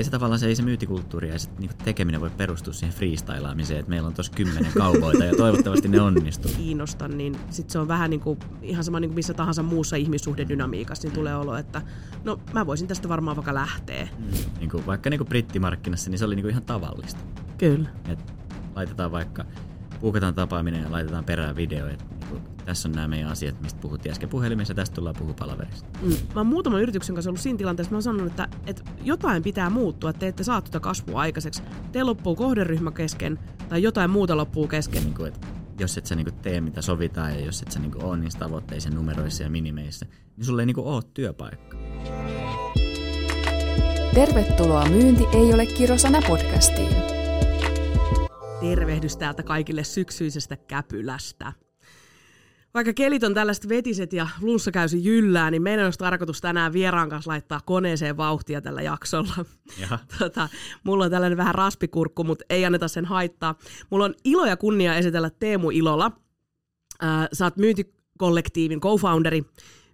ei se tavallaan se, ei se myyntikulttuuri ja se niin tekeminen voi perustua siihen freestylaamiseen, että meillä on tuossa kymmenen kaupoita ja toivottavasti ne onnistuu. Kiinnosta, niin sit se on vähän niin kuin, ihan sama niin kuin missä tahansa muussa ihmissuhdedynamiikassa, niin tulee olo, että no mä voisin tästä varmaan vaikka lähteä. Mm. Niin kuin, vaikka niin kuin brittimarkkinassa, niin se oli niin kuin ihan tavallista. Kyllä. Et laitetaan vaikka, puukataan tapaaminen ja laitetaan perään video, että tässä on nämä meidän asiat, mistä puhuttiin äsken puhelimessa, tästä tullaan puhua palaverista. Mm. Mä oon muutaman yrityksen kanssa ollut siinä tilanteessa, mä oon sanonut, että, että jotain pitää muuttua, että te ette saa tuota kasvua aikaiseksi. Te loppuu kohderyhmä kesken tai jotain muuta loppuu kesken. Niin kuin, että jos et sä niinku tee mitä sovitaan ja jos et sä niinku ole niissä tavoitteissa, numeroissa ja minimeissä, niin sulle ei niinku ole työpaikka. Tervetuloa Myynti ei ole kirosana podcastiin. Tervehdys täältä kaikille syksyisestä käpylästä. Vaikka kelit on tällaiset vetiset ja lunssa käysi jyllää, niin meidän olisi tarkoitus tänään vieraan kanssa laittaa koneeseen vauhtia tällä jaksolla. Tota, mulla on tällainen vähän raspikurkku, mutta ei anneta sen haittaa. Mulla on ilo ja kunnia esitellä Teemu Ilola. Äh, sä oot myyntikollektiivin co-founderi,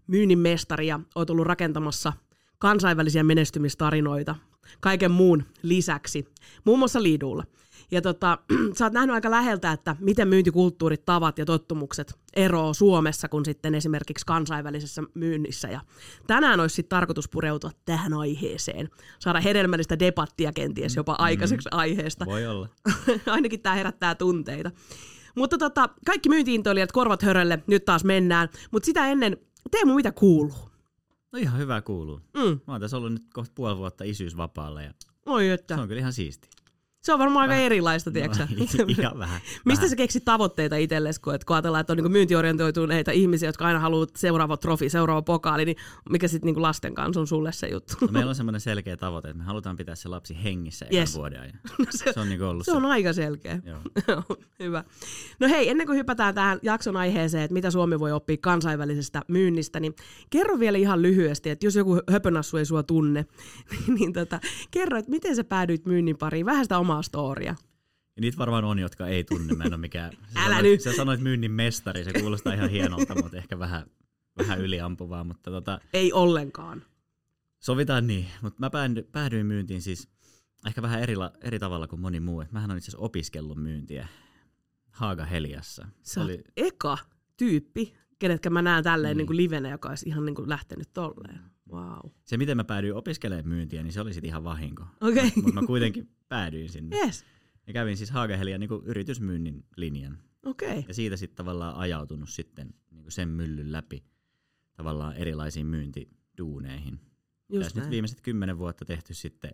myynnin mestari ja oot ollut rakentamassa kansainvälisiä menestymistarinoita kaiken muun lisäksi, muun muassa Liidulla. Ja tota, sä oot nähnyt aika läheltä, että miten myyntikulttuurit, tavat ja tottumukset eroo Suomessa kuin sitten esimerkiksi kansainvälisessä myynnissä. Ja tänään olisi sitten tarkoitus pureutua tähän aiheeseen. Saada hedelmällistä debattia kenties jopa mm. aikaiseksi mm, aiheesta. Voi olla. Ainakin tämä herättää tunteita. Mutta tota, kaikki myyntiintoilijat korvat hörölle, nyt taas mennään. Mutta sitä ennen, Teemu, mitä kuuluu? No ihan hyvä kuuluu. Mm. Mä oon tässä ollut nyt kohta puoli vuotta isyysvapaalla ja Oi, että. se on kyllä ihan siisti. Se on varmaan aika erilaista, tiedätkö no, ihan vähän. Mistä vähän. sä keksit tavoitteita itsellesi, kun, kun ajatellaan, että on niin myyntiorientoituneita ihmisiä, jotka aina haluaa seuraava trofi, seuraava pokaali, niin mikä sitten niin lasten kanssa on sulle se juttu? No, meillä on semmoinen selkeä tavoite, että me halutaan pitää se lapsi hengissä yes. vuoden ajan. No se, se, on niin ollut se, se. on aika selkeä. Joo. Hyvä. No hei, ennen kuin hypätään tähän jakson aiheeseen, että mitä Suomi voi oppia kansainvälisestä myynnistä, niin kerro vielä ihan lyhyesti, että jos joku höpönassu ei sua tunne, niin tota, kerro, että miten sä päädyit myynnin pariin, vähän sitä omaa storia. Ja niitä varmaan on, jotka ei tunne. Mä en ole mikään... Sä Älä sanoit, nyt! Sä sanoit myynnin mestari, se kuulostaa ihan hienolta, mutta ehkä vähän, vähän yliampuvaa. Mutta tota, ei ollenkaan. Sovitaan niin, mutta mä päädyin, myyntiin siis ehkä vähän eri, eri tavalla kuin moni muu. Mähän olen itse asiassa opiskellut myyntiä Haaga Heliassa. Sä oli eka tyyppi, kenetkä mä näen tälleen mm. niin kuin livenä, joka olisi ihan niin kuin lähtenyt tolleen. Wow. Se, miten mä päädyin opiskelemaan myyntiä, niin se oli sitten ihan vahinko. Okay. Mutta mä kuitenkin päädyin sinne. Yes. Ja kävin siis Haagehelian niin yritysmyynnin linjan. Okay. Ja siitä sitten tavallaan ajautunut sitten niin sen myllyn läpi tavallaan erilaisiin myyntiduuneihin. Just Tässä näin. nyt viimeiset kymmenen vuotta tehty sitten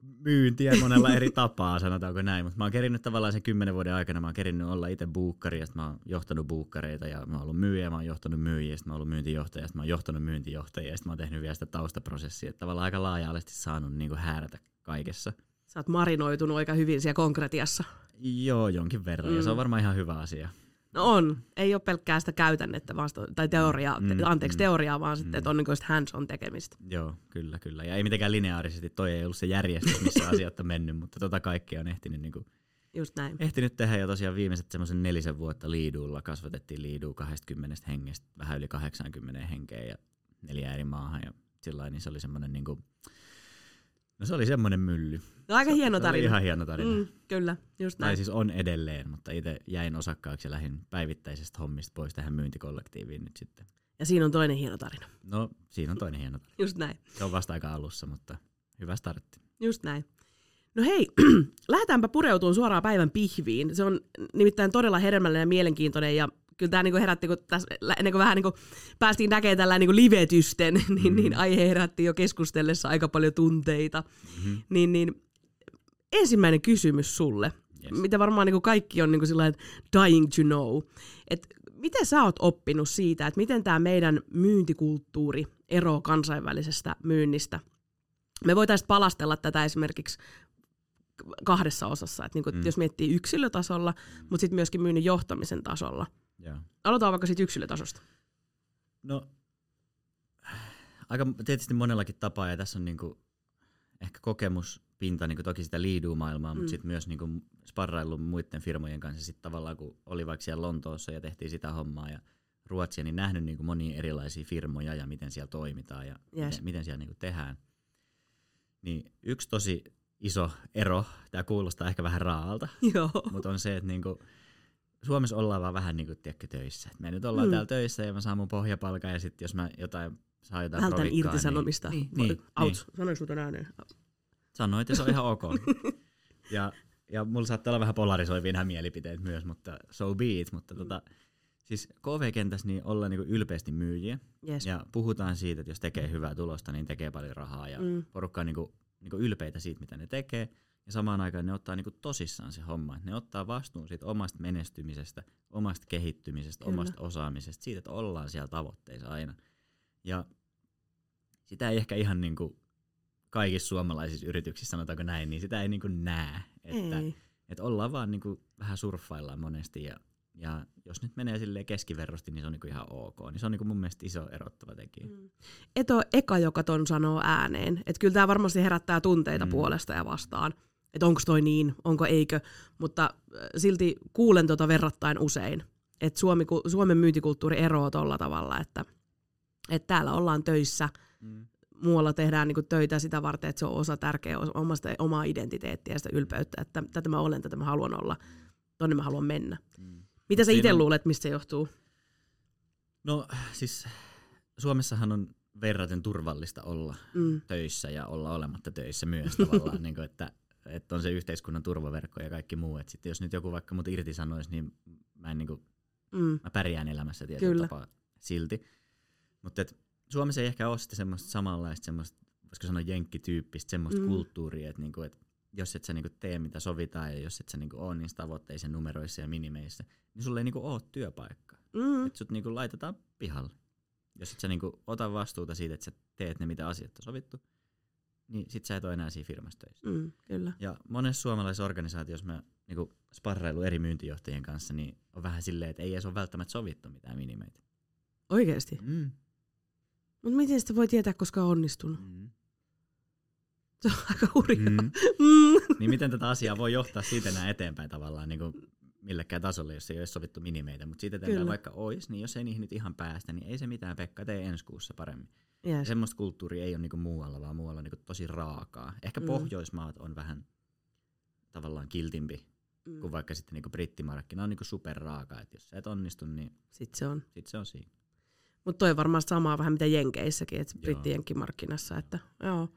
myyntiä monella eri tapaa, sanotaanko näin. Mutta mä oon kerinnyt tavallaan sen kymmenen vuoden aikana, mä oon kerinnyt olla itse buukkari, ja mä oon johtanut buukkareita, ja mä oon ollut myyjä, mä oon johtanut myyjiä, ja mä oon ollut myyntijohtaja, ja mä oon johtanut myyntijohtajia, ja mä oon tehnyt vielä sitä taustaprosessia. Että tavallaan aika laaja-alaisesti saanut niin kuin häärätä kaikessa. Sä oot marinoitunut aika hyvin siellä konkretiassa. Joo, jonkin verran, mm. ja se on mm. varmaan ihan hyvä asia. No on. Ei ole pelkkää sitä käytännettä, vaan sitä, tai teoriaa, mm, anteeksi, mm, teoriaa, vaan mm, sitten, että on niin hands-on tekemistä. Joo, kyllä, kyllä. Ja ei mitenkään lineaarisesti, toi ei ollut se järjestys, missä asiat on mennyt, mutta tota kaikkea on ehtinyt, niin kuin, Just näin. ehtinyt tehdä. Ja tosiaan viimeiset semmoisen nelisen vuotta liidulla kasvatettiin liidua 20 hengestä vähän yli 80 henkeä ja neljä eri maahan. Ja sillä niin se oli semmoinen niin kuin, No se oli semmoinen mylly. No aika hieno tarina. Se oli ihan hieno tarina. Mm, kyllä, just näin. Tai siis on edelleen, mutta itse jäin osakkaaksi ja lähdin päivittäisestä hommista pois tähän myyntikollektiiviin nyt sitten. Ja siinä on toinen hieno tarina. No, siinä on toinen hieno tarina. Just näin. Se on vasta aika alussa, mutta hyvä startti. Just näin. No hei, lähdetäänpä pureutumaan suoraan päivän pihviin. Se on nimittäin todella hedelmällinen ja mielenkiintoinen ja kyllä tämä niinku herätti, kun tässä, ennen kuin vähän niinku päästiin näkemään tällä niinku livetysten, niin, mm-hmm. niin aihe herätti jo keskustellessa aika paljon tunteita. Mm-hmm. Niin, niin, ensimmäinen kysymys sulle, yes. mitä varmaan niinku kaikki on niinku dying to know. Et miten sä oot oppinut siitä, että miten tämä meidän myyntikulttuuri eroaa kansainvälisestä myynnistä? Me voitaisiin palastella tätä esimerkiksi kahdessa osassa, että niinku, mm. jos miettii yksilötasolla, mutta sitten myöskin myynnin johtamisen tasolla – Joo. Aloitetaan vaikka siitä yksilötasosta. No, aika tietysti monellakin tapaa, ja tässä on niinku ehkä kokemuspinta niinku toki sitä liiduu-maailmaa, mm. mutta sitten myös niinku sparraillut muiden firmojen kanssa sit tavallaan, kun oli vaikka siellä Lontoossa ja tehtiin sitä hommaa ja Ruotsia, niin nähnyt niinku monia erilaisia firmoja ja miten siellä toimitaan ja yes. miten, miten siellä niinku tehdään. Niin yksi tosi iso ero, tämä kuulostaa ehkä vähän raalta, mutta on se, että niinku, Suomessa ollaan vaan vähän niinku, tiedätkö, töissä. Et me nyt ollaan Mm. mm. täällä töissä ja mä saan mun pohjapalkan ja sitten jos mä jotain saan jotain Vältän irtisanomista. Niin, niin, Out. niin. Sinut ääneen? Sanoit ja se on ihan ok. ja, ja mulla saattaa olla vähän polarisoivia nämä mielipiteet myös, mutta so be it. Mutta tota, siis KV-kentässä niin ollaan niinku ylpeästi myyjiä Yes. ja puhutaan siitä, että jos tekee hyvää tulosta, niin tekee paljon rahaa ja Mm. mm. porukka on niinku, niinku ylpeitä siitä, mitä ne tekee. Ja samaan aikaan ne ottaa niinku tosissaan se homma. että Ne ottaa vastuun siitä omasta menestymisestä, omasta kehittymisestä, Kyllä. omasta osaamisesta, siitä, että ollaan siellä tavoitteissa aina. Ja sitä ei ehkä ihan niinku kaikissa suomalaisissa yrityksissä, sanotaanko näin, niin sitä ei niinku näe. Että, Ei. että ollaan vaan niinku vähän surffaillaan monesti ja, ja jos nyt menee silleen keskiverrosti, niin se on niinku ihan ok. Niin se on niinku mun mielestä iso erottava tekijä. Mm. Et ole eka, joka ton sanoo ääneen. Et kyllä tämä varmasti herättää tunteita Mm. puolesta ja vastaan. Että onko toi niin, onko eikö. Mutta äh, silti kuulen tota verrattain usein. Että Suomi, Suomen myyntikulttuuri eroaa tolla tavalla, että, että täällä ollaan töissä, Mm. muualla tehdään niinku töitä sitä varten, että se on osa tärkeä osa omasta, omaa identiteettiä ja sitä ylpeyttä, että tätä mä olen, tätä mä haluan olla, tonne mä haluan mennä. Mm. Mitä sä itse on- luulet, mistä se johtuu? No siis Suomessahan on verraten turvallista olla Mm. töissä ja olla olematta töissä myös tavallaan, niin kuin, että, että on se yhteiskunnan turvaverkko ja kaikki muu. Että sitten jos nyt joku vaikka mut irtisanoisi, niin mä, en, niin kuin, Mm. mä pärjään elämässä tietyllä Kyllä. tapaa silti. Mutta Suomessa ei ehkä ole sitä semmoista samanlaista, semmoista, voisiko sanoa jenkkityyppistä, semmoista Mm. kulttuuria, että, niinku, että jos et sä niinku tee mitä sovitaan ja jos et sä niinku ole niissä tavoitteissa numeroissa ja minimeissä, niin sulla ei niinku ole työpaikkaa. Mm. Että sut niinku laitetaan pihalle. Jos et sä niinku ota vastuuta siitä, että sä teet ne mitä asiat on sovittu, niin sit sä et ole enää siinä firmassa töissä. Mm. Kyllä. Ja monessa suomalaisessa organisaatiossa mä niinku sparrailu eri myyntijohtajien kanssa, niin on vähän silleen, että ei edes ole välttämättä sovittu mitään minimeitä. Oikeesti. Mm. Mutta miten sitä voi tietää, koska on onnistunut? Mm. Se on aika hurjaa. Mm. Mm. Niin miten tätä asiaa voi johtaa siitä enää eteenpäin tavallaan niin kuin millekään tasolle, jos ei ole sovittu minimeitä. Mutta siitä Kyllä. vaikka olisi, niin jos ei niihin nyt ihan päästä, niin ei se mitään, Pekka, tee ensi kuussa paremmin. Ja Yes. semmoista kulttuuria ei ole niin muualla, vaan muualla on niin tosi raakaa. Ehkä Mm. Pohjoismaat on vähän tavallaan kiltimpi Mm. kuin vaikka sitten niin brittimarkkina on niin superraaka, että jos sä et onnistu, niin Sitten se on. sit se on siinä. Mutta toi on varmaan samaa vähän mitä Jenkeissäkin, että Joo. brittijenkkimarkkinassa. Että, joo.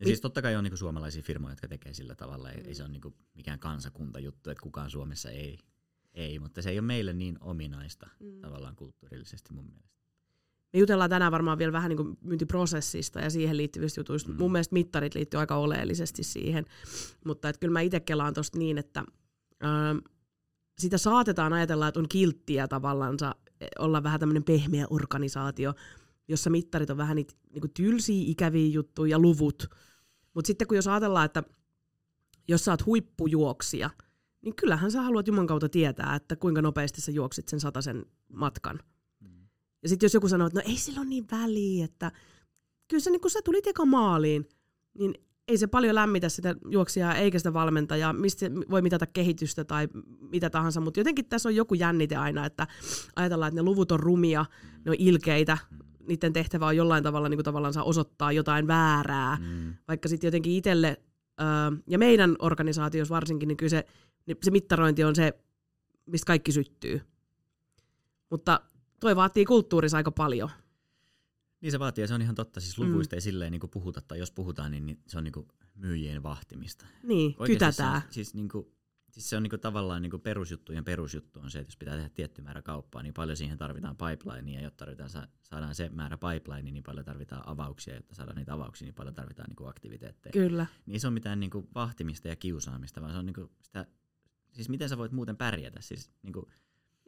Ja siis totta kai on niin suomalaisia firmoja, jotka tekee sillä tavalla. Ei, ei se ole niin mikään kansakuntajuttu, että kukaan Suomessa ei. Ei, mutta se ei ole meille niin ominaista Mm. tavallaan kulttuurillisesti mun mielestä. Me jutellaan tänään varmaan vielä vähän niin myyntiprosessista ja siihen liittyvistä jutuista. Mm. Mm. Mun mielestä mittarit liittyy aika oleellisesti siihen. Mutta et kyllä mä itse kelaan tosta niin, että ähm, sitä saatetaan ajatella, että on kilttiä tavallaan olla vähän tämmöinen pehmeä organisaatio, jossa mittarit on vähän niitä niin tylsiä, ikäviä juttuja ja luvut. Mutta sitten kun jos ajatellaan, että jos sä oot huippujuoksija, niin kyllähän sä haluat Juman kautta tietää, että kuinka nopeasti sä juoksit sen sen matkan. Ja sitten jos joku sanoo, että no ei sillä ole niin väliä, että kyllä sä, niin kun sä tulit eka maaliin, niin ei se paljon lämmitä sitä juoksijaa eikä sitä valmentajaa, mistä voi mitata kehitystä tai mitä tahansa, mutta jotenkin tässä on joku jännite aina, että ajatellaan, että ne luvut on rumia, ne on ilkeitä, niiden tehtävä on jollain tavalla niin kuin tavallaan saa osoittaa jotain väärää, Mm. vaikka sitten jotenkin itselle, öö, ja meidän organisaatiossa varsinkin, niin kyllä se, niin se mittarointi on se, mistä kaikki syttyy. Mutta toi vaatii kulttuurissa aika paljon. Niin se vaatii, ja se on ihan totta. Siis luvuista mm. ei silleen niin puhuta, tai jos puhutaan, niin, niin se on niin myyjien vahtimista. Niin, Oikeasti kytätää. Se on, siis, niin kuin, siis se on niin kuin tavallaan niin kuin perusjuttujen perusjuttu on se, että jos pitää tehdä tietty määrä kauppaa, niin paljon siihen tarvitaan pipelinea, jotta tarvitaan, sa- saadaan se määrä pipeline, niin paljon tarvitaan avauksia, jotta saadaan niitä avauksia, niin paljon tarvitaan niin kuin aktiviteetteja. Kyllä. Niin se on mitään niin kuin vahtimista ja kiusaamista, vaan se on niin kuin sitä, siis miten sä voit muuten pärjätä. Siis, niin kuin,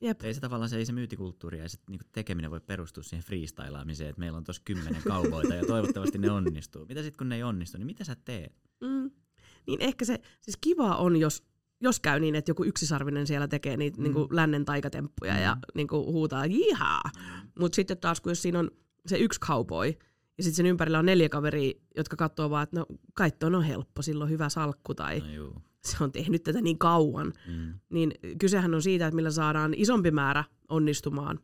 Jep. ei se tavallaan se, ei se myytikulttuuri ja se niin kuin tekeminen voi perustua siihen freestylaamiseen, että meillä on tuossa kymmenen kauboita ja toivottavasti ne onnistuu. Mitä sitten kun ne ei onnistu, niin mitä sä teet? Mm. Niin ehkä se, siis kiva on, jos, jos käy niin, että joku yksisarvinen siellä tekee niitä mm. niin kuin lännen taikatemppuja mm. ja niin kuin huutaa jihaa. Mutta sitten taas, kun jos siinä on se yksi cowboy, ja sitten sen ympärillä on neljä kaveria, jotka katsoo vaan, että no kai on helppo, sillä on hyvä salkku tai No juu. se on tehnyt tätä niin kauan. Mm. Niin kysehän on siitä, että millä saadaan isompi määrä onnistumaan.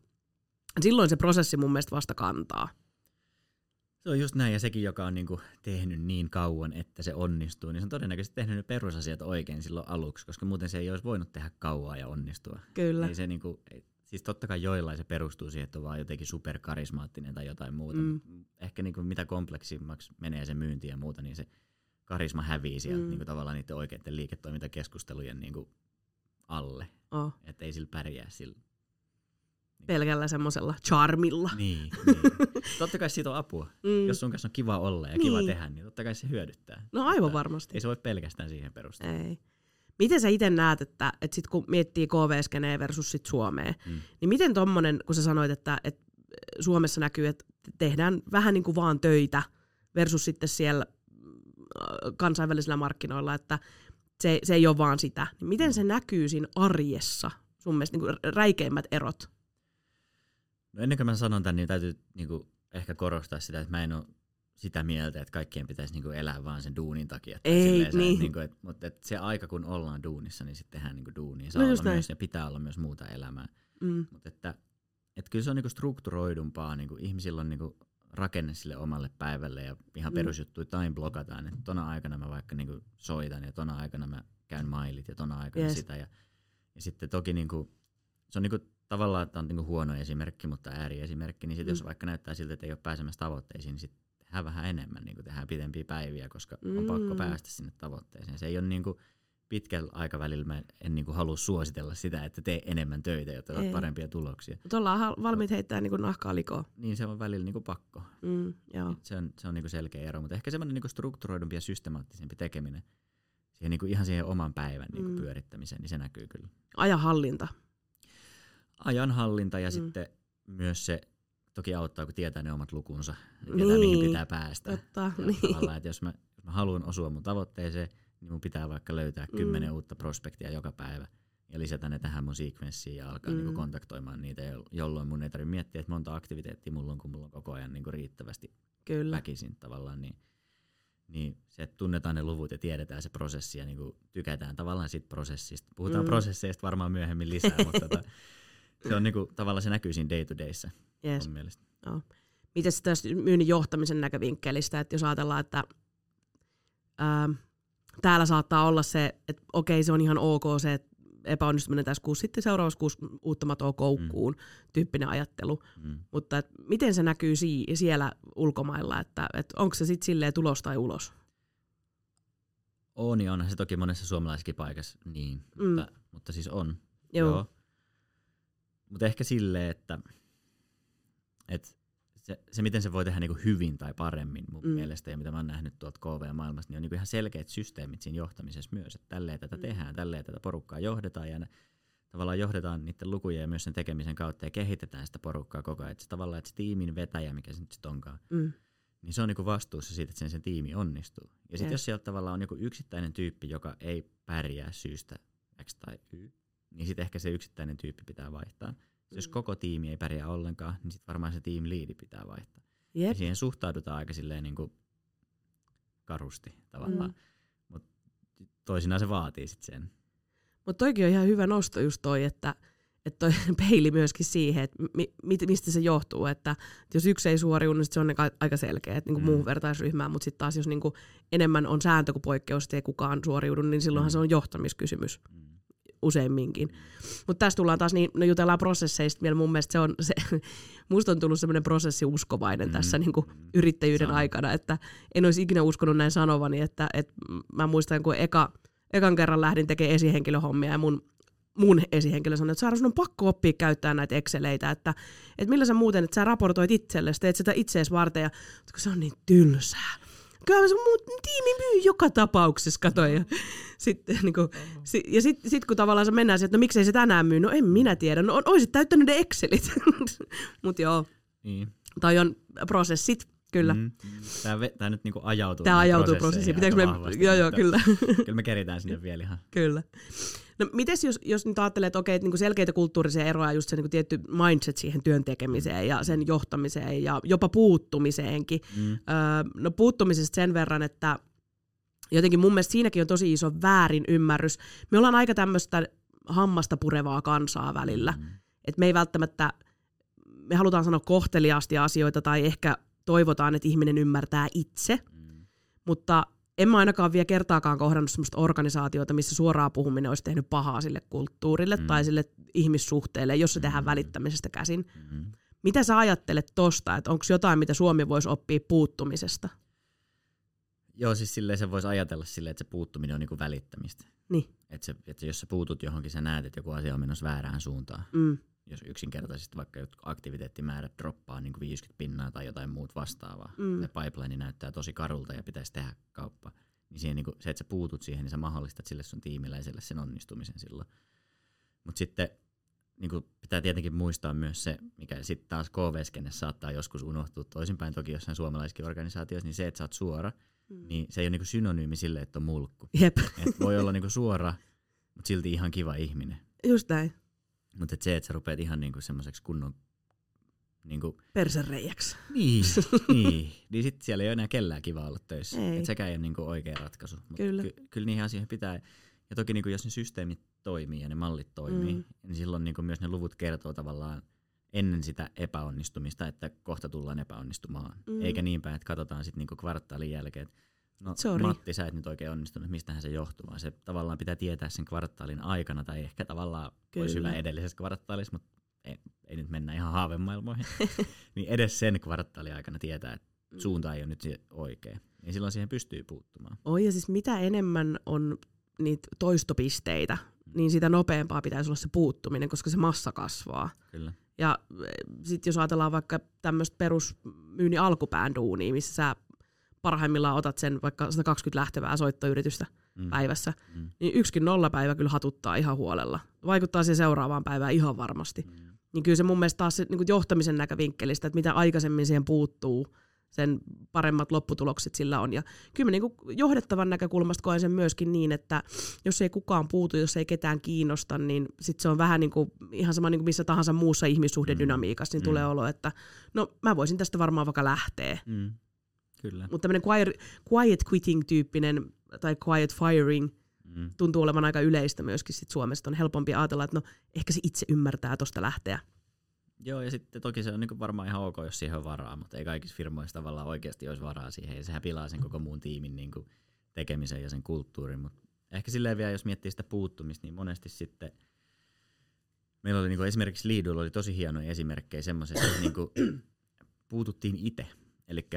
Silloin se prosessi mun mielestä vasta kantaa. Se on just näin, ja sekin, joka on niinku tehnyt niin kauan, että se onnistuu, niin se on todennäköisesti tehnyt ne perusasiat oikein silloin aluksi, koska muuten se ei olisi voinut tehdä kauaa ja onnistua. Kyllä. Ei se niinku, ei, siis totta kai joillain se perustuu siihen, että on vaan jotenkin superkarismaattinen tai jotain muuta. Mm. Ehkä niinku mitä kompleksimmaksi menee se myynti ja muuta, niin se karisma hävii sieltä mm. niinku tavallaan niiden oikeiden liiketoimintakeskustelujen niinku alle. Oh. Että ei sillä pärjää sillä pelkällä semmoisella charmilla. Niin, niin. Totta kai siitä on apua. Mm. Jos sun kanssa on kiva olla ja niin. kiva tehdä, niin totta kai se hyödyttää. No aivan Mutta varmasti. Ei se voi pelkästään siihen perustua. Ei. Miten sä itse näet, että, että sit kun miettii KV-skeneen versus sit Suomeen, mm. niin miten tommonen, kun sä sanoit, että, että Suomessa näkyy, että tehdään vähän niin kuin vaan töitä versus sitten siellä äh, kansainvälisillä markkinoilla, että se, se ei ole vaan sitä. Niin miten se näkyy siinä arjessa sun mielestä niin kuin räikeimmät erot? No ennen kuin mä sanon tämän, niin täytyy niin kuin, ehkä korostaa sitä, että mä en ole sitä mieltä, että kaikkien pitäisi niin kuin, elää vaan sen duunin takia. Ei, silleen, niin. että, niin kuin, että, mutta että se aika, kun ollaan duunissa, niin sitten tehdään niin kuin, duunia. Saa no olla myös, ja pitää olla myös muuta elämää. Mm. Mutta että, että kyllä se on niin kuin, strukturoidumpaa. Niin kuin, ihmisillä on niin kuin, rakenne sille omalle päivälle ja ihan mm. perusjuttuja time blokataan, että tona aikana mä vaikka niin kuin, soitan ja tona aikana mä käyn mailit ja tona aikana yes. sitä. Ja, ja sitten toki niin kuin, se on niin kuin, tavallaan että on niin huono esimerkki, mutta ääriesimerkki, niin sit mm. jos vaikka näyttää siltä, että ei ole pääsemässä tavoitteisiin, niin sitten tehdään vähän enemmän, niin tehdään pitempiä päiviä, koska mm. on pakko päästä sinne tavoitteeseen. Se ei ole niin kuin pitkällä aikavälillä mä en niin kuin halua suositella sitä, että tee enemmän töitä, jotta saat parempia tuloksia. Mutta ollaan valmiit heittämään niin nahkaa likoon. Niin se on välillä niin kuin pakko. Mm, joo. Se on, se on niin kuin selkeä ero, mutta ehkä semmoinen niin strukturoidumpi ja systemaattisempi tekeminen siihen niin kuin ihan siihen oman päivän niin kuin mm. pyörittämiseen, niin se näkyy kyllä. Ajanhallinta ajanhallinta ja mm. sitten myös se toki auttaa, kun tietää ne omat lukunsa, ja niin. mihin pitää päästä. Totta, niin. että jos mä, jos mä haluan osua mun tavoitteeseen, niin mun pitää vaikka löytää mm. kymmenen uutta prospektia joka päivä ja lisätä ne tähän mun sequenssiin ja alkaa niinku mm. niin kontaktoimaan niitä, jolloin mun ei tarvitse miettiä, että monta aktiviteettia mulla on, kun mulla on koko ajan niin riittävästi Kyllä. väkisin tavallaan. Niin, niin se, että tunnetaan ne luvut ja tiedetään se prosessi ja niin tykätään tavallaan siitä prosessista. Puhutaan mm. prosesseista varmaan myöhemmin lisää, mutta tota, se on niinku, tavallaan se näkyy siinä day to dayssä yes. mun mielestä. No. Miten se tästä myynnin johtamisen näkövinkkelistä, että jos ajatellaan, että ää, täällä saattaa olla se, että okei se on ihan ok se, että epäonnistuminen tässä kuussa, sitten seuraavassa kuussa uutta matoa koukkuun mm. tyyppinen ajattelu. Mm. Mutta et miten se näkyy si- siellä ulkomailla, että et onko se sitten silleen tulos tai ulos? On ja onhan se toki monessa suomalaisessakin paikassa niin, mm. mutta, mutta siis on. Joo. Joo. Mutta ehkä silleen, että, että se, se, miten se voi tehdä niinku hyvin tai paremmin mun mm. mielestä, ja mitä mä oon nähnyt tuolta KV-maailmasta, niin on niinku ihan selkeät systeemit siinä johtamisessa myös, että tälleen tätä mm. tehdään, tälleen tätä porukkaa johdetaan, ja ne, tavallaan johdetaan niiden lukujen ja myös sen tekemisen kautta, ja kehitetään sitä porukkaa koko ajan. Että se, tavallaan, että se tiimin vetäjä, mikä se nyt sitten onkaan, mm. niin se on niinku vastuussa siitä, että sen, sen tiimi onnistuu. Ja sitten jos siellä tavallaan on joku yksittäinen tyyppi, joka ei pärjää syystä X tai Y, niin sitten ehkä se yksittäinen tyyppi pitää vaihtaa. Mm. Jos koko tiimi ei pärjää ollenkaan, niin sitten varmaan se team leadi pitää vaihtaa. Yep. Ja siihen suhtaudutaan aika silleen niin kuin karusti tavallaan. Mm. Mutta toisinaan se vaatii sitten sen. Mutta toikin on ihan hyvä nosto just toi, että että toi peili myöskin siihen, että mi, mistä se johtuu, että jos yksi ei suoriudu, niin se on aika selkeä, että niinku mm. muuhun vertaisryhmään, mutta sitten taas jos niinku enemmän on sääntö kuin poikkeus, että ei kukaan suoriudu, niin silloinhan mm. se on johtamiskysymys. Mm useimminkin. Mutta tässä tullaan taas, niin no jutellaan prosesseista vielä, mun mielestä se on, se, musta on tullut semmoinen prosessiuskovainen mm. tässä niin kuin yrittäjyyden Sano. aikana, että en olisi ikinä uskonut näin sanovani, että, että mä muistan, kun eka, ekan kerran lähdin tekemään esihenkilöhommia ja mun mun esihenkilö sanoi, että Saara, sun on pakko oppia käyttää näitä Exceleitä, että, että millä sä muuten, että sä raportoit itsellesi, teet sitä itseesi varten, ja se on niin tylsää kyllä se mun tiimi myy joka tapauksessa, kato. Ja sitten niin kuin, si, ja sit, sit, kun tavallaan se mennään siihen, että no miksei se tänään myy, no en minä tiedä, no oisit täyttänyt ne Excelit. Mutta joo, niin. toi on prosessit, kyllä. Mm. Tämä, tämä nyt niinku ajautuu. Tämä ajautuu prosessiin. Pitääkö me, joo, joo, kyllä. kyllä me keritään sinne vielä ihan. Kyllä. No mites jos, jos nyt ajattelee, että okei, että niin selkeitä kulttuurisia eroja, just se niin tietty mindset siihen työn tekemiseen ja sen johtamiseen ja jopa puuttumiseenkin. Mm. Öö, no puuttumisesta sen verran, että jotenkin mun mielestä siinäkin on tosi iso väärin ymmärrys. Me ollaan aika tämmöistä hammasta purevaa kansaa välillä. Mm. Et me ei välttämättä, me halutaan sanoa kohteliaasti asioita tai ehkä toivotaan, että ihminen ymmärtää itse, Mm. mutta en mä ainakaan vielä kertaakaan kohdannut sellaista organisaatiota, missä suoraa puhuminen olisi tehnyt pahaa sille kulttuurille Mm. tai sille ihmissuhteelle, jos se tehdään Mm. välittämisestä käsin. Mm. Mitä sä ajattelet tosta, että onko jotain, mitä Suomi voisi oppia puuttumisesta? Joo, siis silleen se voisi ajatella silleen, että se puuttuminen on niinku välittämistä. Niin. Että se, että jos sä puutut johonkin, sä näet, että joku asia on menossa väärään suuntaan. Mm. Jos yksinkertaisesti vaikka aktiviteettimäärät droppaa niin 50 pinnaa tai jotain muut vastaavaa. Mm. Se pipeline näyttää tosi karulta ja pitäisi tehdä kauppa. Niin siihen, niin kuin, se, että sä puutut siihen, niin sä mahdollistat sille sun tiimiläiselle sen onnistumisen silloin. Mutta sitten niin kuin pitää tietenkin muistaa myös se, mikä sitten taas KV-skenne saattaa joskus unohtua toisinpäin, toki jossain suomalaiskin organisaatioissa, niin se, että sä oot suora, Mm. niin se ei ole niin synonyymi sille, että on mulkku. Jep, Et voi olla niin suora, mutta silti ihan kiva ihminen. just näin. Mutta et se, että sä rupeat ihan niinku semmoiseksi kunnon... Niinku, Persereijäksi. niin, niin, niin sit siellä ei ole enää kellään kiva olla töissä. Ei. Et sekään ei ole niinku oikea ratkaisu. Mut Kyllä. Ky- kyllä niihin asioihin pitää... Ja toki niinku, jos ne systeemit toimii ja ne mallit toimii, Mm. niin silloin niinku myös ne luvut kertoo tavallaan ennen sitä epäonnistumista, että kohta tullaan epäonnistumaan. Mm. Eikä niin päin, että katsotaan sitten niinku kvartaalin jälkeen, että no Sorry. Matti, sä et nyt oikein onnistunut, mistähän se johtuu, vaan se tavallaan pitää tietää sen kvartaalin aikana, tai ehkä tavallaan Kyllä. olisi hyvä edellisessä kvartaalissa, mutta ei, ei nyt mennä ihan haavemaailmoihin, niin edes sen kvartaalin aikana tietää, että suunta ei ole nyt se oikea. Niin silloin siihen pystyy puuttumaan. Oi, ja siis mitä enemmän on niitä toistopisteitä, niin sitä nopeampaa pitäisi olla se puuttuminen, koska se massa kasvaa. Kyllä. Ja sitten jos ajatellaan vaikka tämmöistä perusmyynnin alkupään duunia, missä sä parhaimmillaan otat sen vaikka 120 lähtevää soittoyritystä Mm. päivässä, Mm. niin yksikin nollapäivä kyllä hatuttaa ihan huolella. Vaikuttaa siihen seuraavaan päivään ihan varmasti. Mm. Niin kyllä se mun mielestä taas se, niin johtamisen näkövinkkelistä, että mitä aikaisemmin siihen puuttuu, sen paremmat lopputulokset sillä on. Ja kyllä niin kuin johdettavan näkökulmasta koen sen myöskin niin, että jos ei kukaan puutu, jos ei ketään kiinnosta, niin sit se on vähän niin kuin, ihan sama niin kuin missä tahansa muussa ihmissuhdedynamiikassa, niin Mm. tulee olo, että no mä voisin tästä varmaan vaikka lähteä. Mm. Kyllä. Mutta tämmöinen quiet, quiet quitting-tyyppinen tai quiet firing Mm. tuntuu olevan aika yleistä myöskin sit Suomessa. On helpompi ajatella, että no ehkä se itse ymmärtää tosta lähteä. Joo, ja sitten toki se on niin varmaan ihan ok, jos siihen on varaa, mutta ei kaikissa firmoissa tavallaan oikeasti olisi varaa siihen, ja sehän pilaa sen koko muun tiimin niin kuin tekemisen ja sen kulttuurin. Mutta ehkä silleen vielä, jos miettii sitä puuttumista, niin monesti sitten meillä oli niin kuin esimerkiksi Liidulla oli tosi hienoja esimerkkejä semmoisesta, että niin kuin puututtiin itse. Eli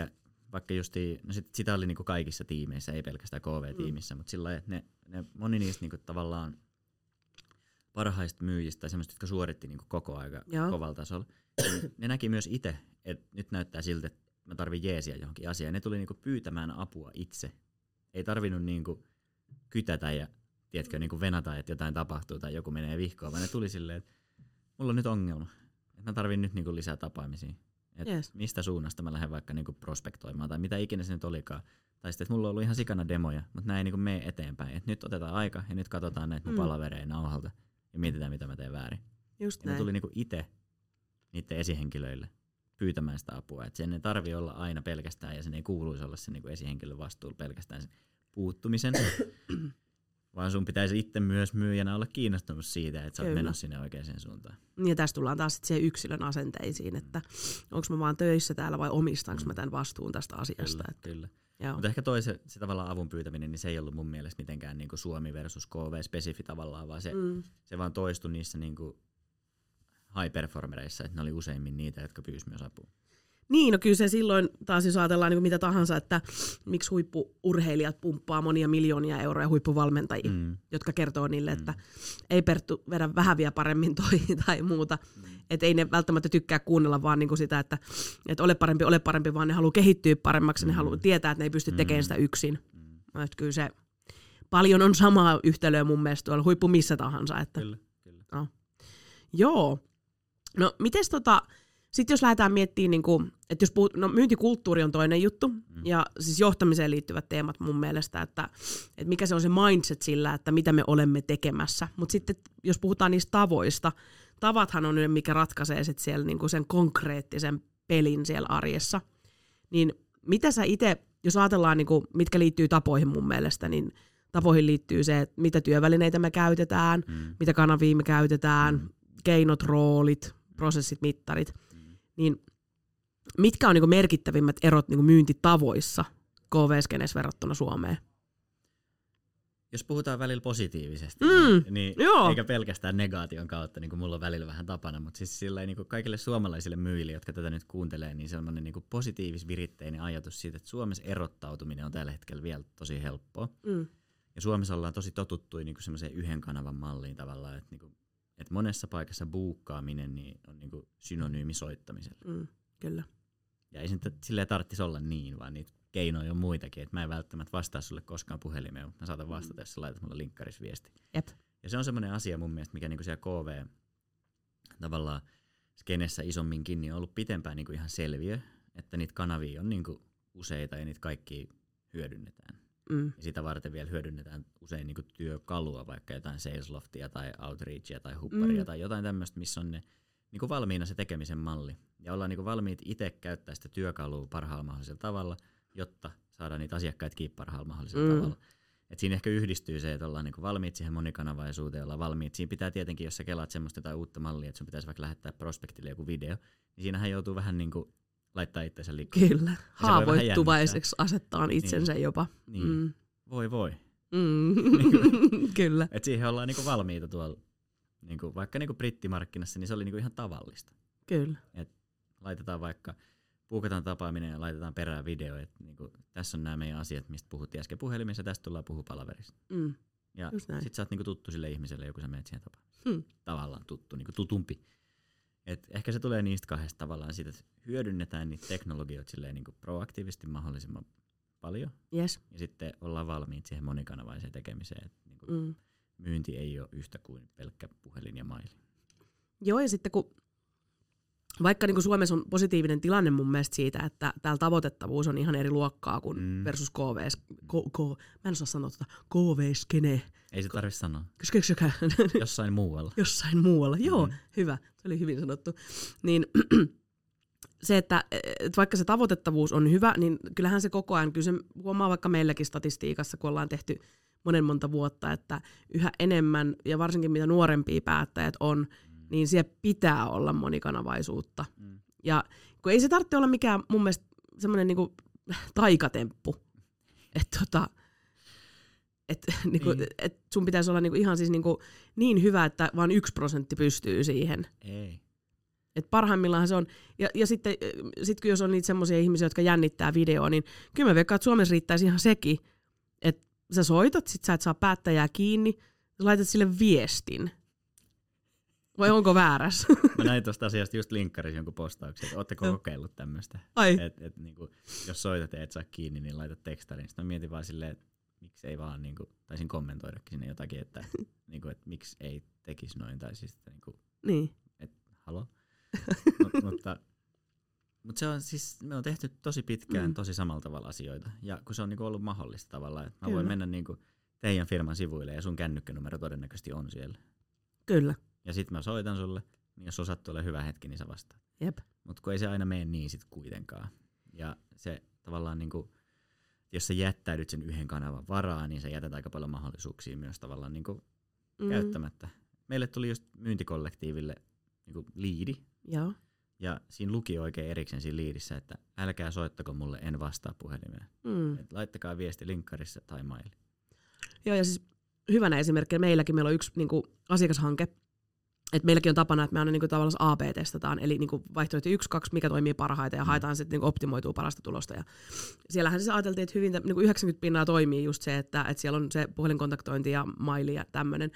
vaikka justi, no sit, sitä oli niin kuin kaikissa tiimeissä, ei pelkästään KV-tiimissä, mm. mutta sillä että ne, ne, moni niistä niin kuin tavallaan parhaista myyjistä semmoista, jotka suoritti niin kuin koko aika Joo. kovalla tasolla, niin ne näki myös itse, että nyt näyttää siltä, että mä tarvin jeesiä johonkin asiaan. Ne tuli niinku pyytämään apua itse. Ei tarvinnut niinku kytätä ja tiedätkö, niinku venata, että jotain tapahtuu tai joku menee vihkoon, vaan ne tuli silleen, että mulla on nyt ongelma. Että mä tarvin nyt niinku lisää tapaamisia. Et Yes. Mistä suunnasta mä lähden vaikka niinku prospektoimaan tai mitä ikinä se nyt olikaan. Tai sitten, että mulla on ollut ihan sikana demoja, mutta näin ei niinku mene eteenpäin. Et nyt otetaan aika ja nyt katsotaan näitä mun Mm. palavereja nauhalta ja mietitään, mitä mä teen väärin. Just Ja ne näin. tuli niinku itse niiden esihenkilöille pyytämään sitä apua. Et sen ei tarvi olla aina pelkästään, ja sen ei kuuluisi olla se niinku esihenkilön vastuulla pelkästään sen puuttumisen, vaan sun pitäisi itse myös myyjänä olla kiinnostunut siitä, että sä oot menossa sinne oikeaan suuntaan. Ja tässä tullaan taas sit siihen yksilön asenteisiin, että onko mä vaan töissä täällä vai omistanko mä tämän vastuun tästä asiasta. Kyllä, Että, kyllä. joo. Mutta ehkä toise, se tavallaan avun pyytäminen, niin se ei ollut mun mielestä mitenkään niinku Suomi versus KV-spesifi tavallaan, vaan se, Mm. se vaan toistui niissä niinku high performereissa, että ne oli useimmin niitä, jotka pyysivät myös apua. Niin, no kyllä se silloin taas jos ajatellaan niin mitä tahansa, että miksi huippuurheilijat pumppaa monia miljoonia euroja huippuvalmentajia, mm. Mm. jotka kertoo niille, että ei Perttu vedä vähän vielä paremmin toi tai muuta. Mm. Että ei ne välttämättä tykkää kuunnella vaan niin kuin sitä, että, että ole parempi, ole parempi, vaan ne haluaa kehittyä paremmaksi, mm. ne haluaa tietää, että ne ei pysty tekemään sitä yksin. Mm. Että kyllä se paljon on samaa yhtälöä mun mielestä tuolla huippu missä tahansa. Että, Kyllä, kyllä. Joo. No, miten tota, sitten jos lähdetään miettimään, niin kuin, että jos puhut, no myyntikulttuuri on toinen juttu, mm. ja siis johtamiseen liittyvät teemat mun mielestä, että, että mikä se on se mindset sillä, että mitä me olemme tekemässä. Mutta sitten jos puhutaan niistä tavoista, tavathan on ne, mikä ratkaisee sit siellä niin kuin sen konkreettisen pelin siellä arjessa. Niin mitä sä itse, jos ajatellaan, niin kuin, mitkä liittyy tapoihin mun mielestä, niin tapoihin liittyy se, että mitä työvälineitä me käytetään, Mm. mitä kanavia me käytetään, keinot, roolit, prosessit, mittarit, niin mitkä on niinku merkittävimmät erot niinku myyntitavoissa KV-skenes verrattuna Suomeen? Jos puhutaan välillä positiivisesti, Mm, niin, niin joo. eikä pelkästään negaation kautta, niin kuin mulla on välillä vähän tapana, mutta siis sillä niin kuin kaikille suomalaisille myyjille, jotka tätä nyt kuuntelee, niin sellainen niin kuin positiivis-viritteinen ajatus siitä, että Suomessa erottautuminen on tällä hetkellä vielä tosi helppoa. Mm. Ja Suomessa ollaan tosi totuttu niin kuin semmoiseen yhden kanavan malliin tavallaan, että, niin kuin, että monessa paikassa buukkaaminen niin on niin kuin synonyymi soittamiselle. Mm, kyllä. Ja ei se nyt silleen tarvitsisi olla niin, vaan niitä keinoja on muitakin. Että mä en välttämättä vastaa sulle koskaan puhelimeen, mutta mä saatan vastata, jos sä laitat mulle linkkaris viesti. Jep. Ja se on semmoinen asia mun mielestä, mikä niinku siellä KV tavallaan skenessä isomminkin niin on ollut pitempään niinku ihan selviö, että niitä kanavia on niinku useita ja niitä kaikki hyödynnetään. Mm. Ja sitä varten vielä hyödynnetään usein niinku työkalua, vaikka jotain Salesloftia tai Outreachia tai Hupparia Mm. tai jotain tämmöistä, missä on ne niinku valmiina se tekemisen malli. Ja ollaan niinku valmiit itse käyttää sitä työkalua parhaalla mahdollisella tavalla, jotta saadaan niitä asiakkaita kiinni parhaalla mahdollisella Mm. tavalla. Et siinä ehkä yhdistyy se, että ollaan niinku valmiit siihen monikanavaisuuteen, ollaan valmiit. Siinä pitää tietenkin, jos sä kelaat semmoista tai uutta mallia, että sun pitäisi vaikka lähettää prospektille joku video, niin siinähän joutuu vähän niinku laittaa itsensä liikkeelle. Kyllä. Haavoittuvaiseksi asettaa itsensä jopa. Niin. Mm. Voi voi. Mm. Kyllä. Et siihen ollaan niinku valmiita tuolla, niinku, vaikka niinku brittimarkkinassa, niin se oli niinku ihan tavallista. Kyllä. Laitetaan vaikka, puukataan tapaaminen ja laitetaan perään video, että niinku, tässä on nämä meidän asiat, mistä puhuttiin äsken puhelimessa, ja tästä tullaan puhua palaverissa. Mm. Ja sit sä oot niinku tuttu sille ihmiselle, joku sä menet siihen tapaan. Hmm. Tavallaan tuttu, niinku tutumpi. Et ehkä se tulee niistä kahdesta tavallaan siitä, että hyödynnetään niitä teknologioita silleen niinku proaktiivisesti mahdollisimman paljon, Yes. ja sitten ollaan valmiit siihen monikanavaiseen tekemiseen. Et niinku Mm. myynti ei ole yhtä kuin pelkkä puhelin ja maili. Joo, ja sitten kun vaikka niin kuin Suomessa on positiivinen tilanne mun mielestä siitä, että täällä tavoitettavuus on ihan eri luokkaa kuin mm. Mm. versus KV, K, K, mä en osaa sanoa tuota, KV-skene, Ei se tarvitse sanoa. Jossain muualla. jossain muualla. Joo, Mm. hyvä, se oli hyvin sanottu. Niin se, että että vaikka se tavoitettavuus on hyvä, niin kyllähän se koko ajan, kyllä se huomaa vaikka meilläkin statistiikassa, kun ollaan tehty monen monta vuotta, että yhä enemmän, ja varsinkin mitä nuorempia päättäjät on, niin siellä pitää olla monikanavaisuutta. Mm. Ja kun ei se tarvitse olla mikään mun mielestä semmoinen niinku taikatemppu, että tota, et, niinku, Niin. et sun pitäisi olla niinku ihan siis niinku niin hyvä, että vain yksi prosentti pystyy siihen. Ei. Et parhaimmillaan se on, ja, ja sitten sit kun jos on niitä semmoisia ihmisiä, jotka jännittää videoa, niin kyllä mä veikkaan, että Suomessa riittäisi ihan sekin, että sä soitat, sit sä et saa päättäjää kiinni, laitat sille viestin. Vai onko väärässä? Mä näin tuosta asiasta just linkkarissa jonkun postauksen, että ootteko kokeillut tämmöistä. Et, et, niinku, jos soitat ja et saa kiinni, niin laitat tekstarin. Sitten mä mietin vaan silleen, että miksi ei vaan, niinku, taisin kommentoidakin sinne jotakin, että, niinku, että miksi ei tekisi noin. Tai siis, että niinku, niin. halo. Mut, mutta, mutta se on siis, me on tehty tosi pitkään mm. tosi samalla tavalla asioita. Ja kun se on niinku ollut mahdollista tavallaan, että mä Kyllä. voin mennä niinku teidän firman sivuille ja sun kännykkänumero todennäköisesti on siellä. Kyllä. Ja sit mä soitan sulle, niin jos on sattuu ole hyvä hetki, niin sä vastaat. Jep. Mutta kun ei se aina mene niin sit kuitenkaan. Ja se tavallaan niinku, jos sä jättäydyt sen yhden kanavan varaan, niin sä jätät aika paljon mahdollisuuksia myös tavallaan niinku Mm. käyttämättä. Meille tuli just myyntikollektiiville niinku liidi, Joo. ja siinä luki oikein erikseen siinä liidissä, että älkää soittako mulle, en vastaa puhelimeen. Mm. Et laittakaa viesti linkkarissa tai maili. Joo, ja siis hyvänä esimerkkinä meilläkin meillä on yksi niin kuin, asiakashanke, että meilläkin on tapana, että me aina niin kuin, tavallaan AB testataan, eli niin kuin, vaihtoehto yksi, kaksi, mikä toimii parhaiten, ja Mm. haetaan sitten niin optimoitua parasta tulosta. Ja siellähän siis ajateltiin, että hyvin, niin kuin 90 pinnaa toimii just se, että, että siellä on se puhelinkontaktointi ja maili ja tämmöinen.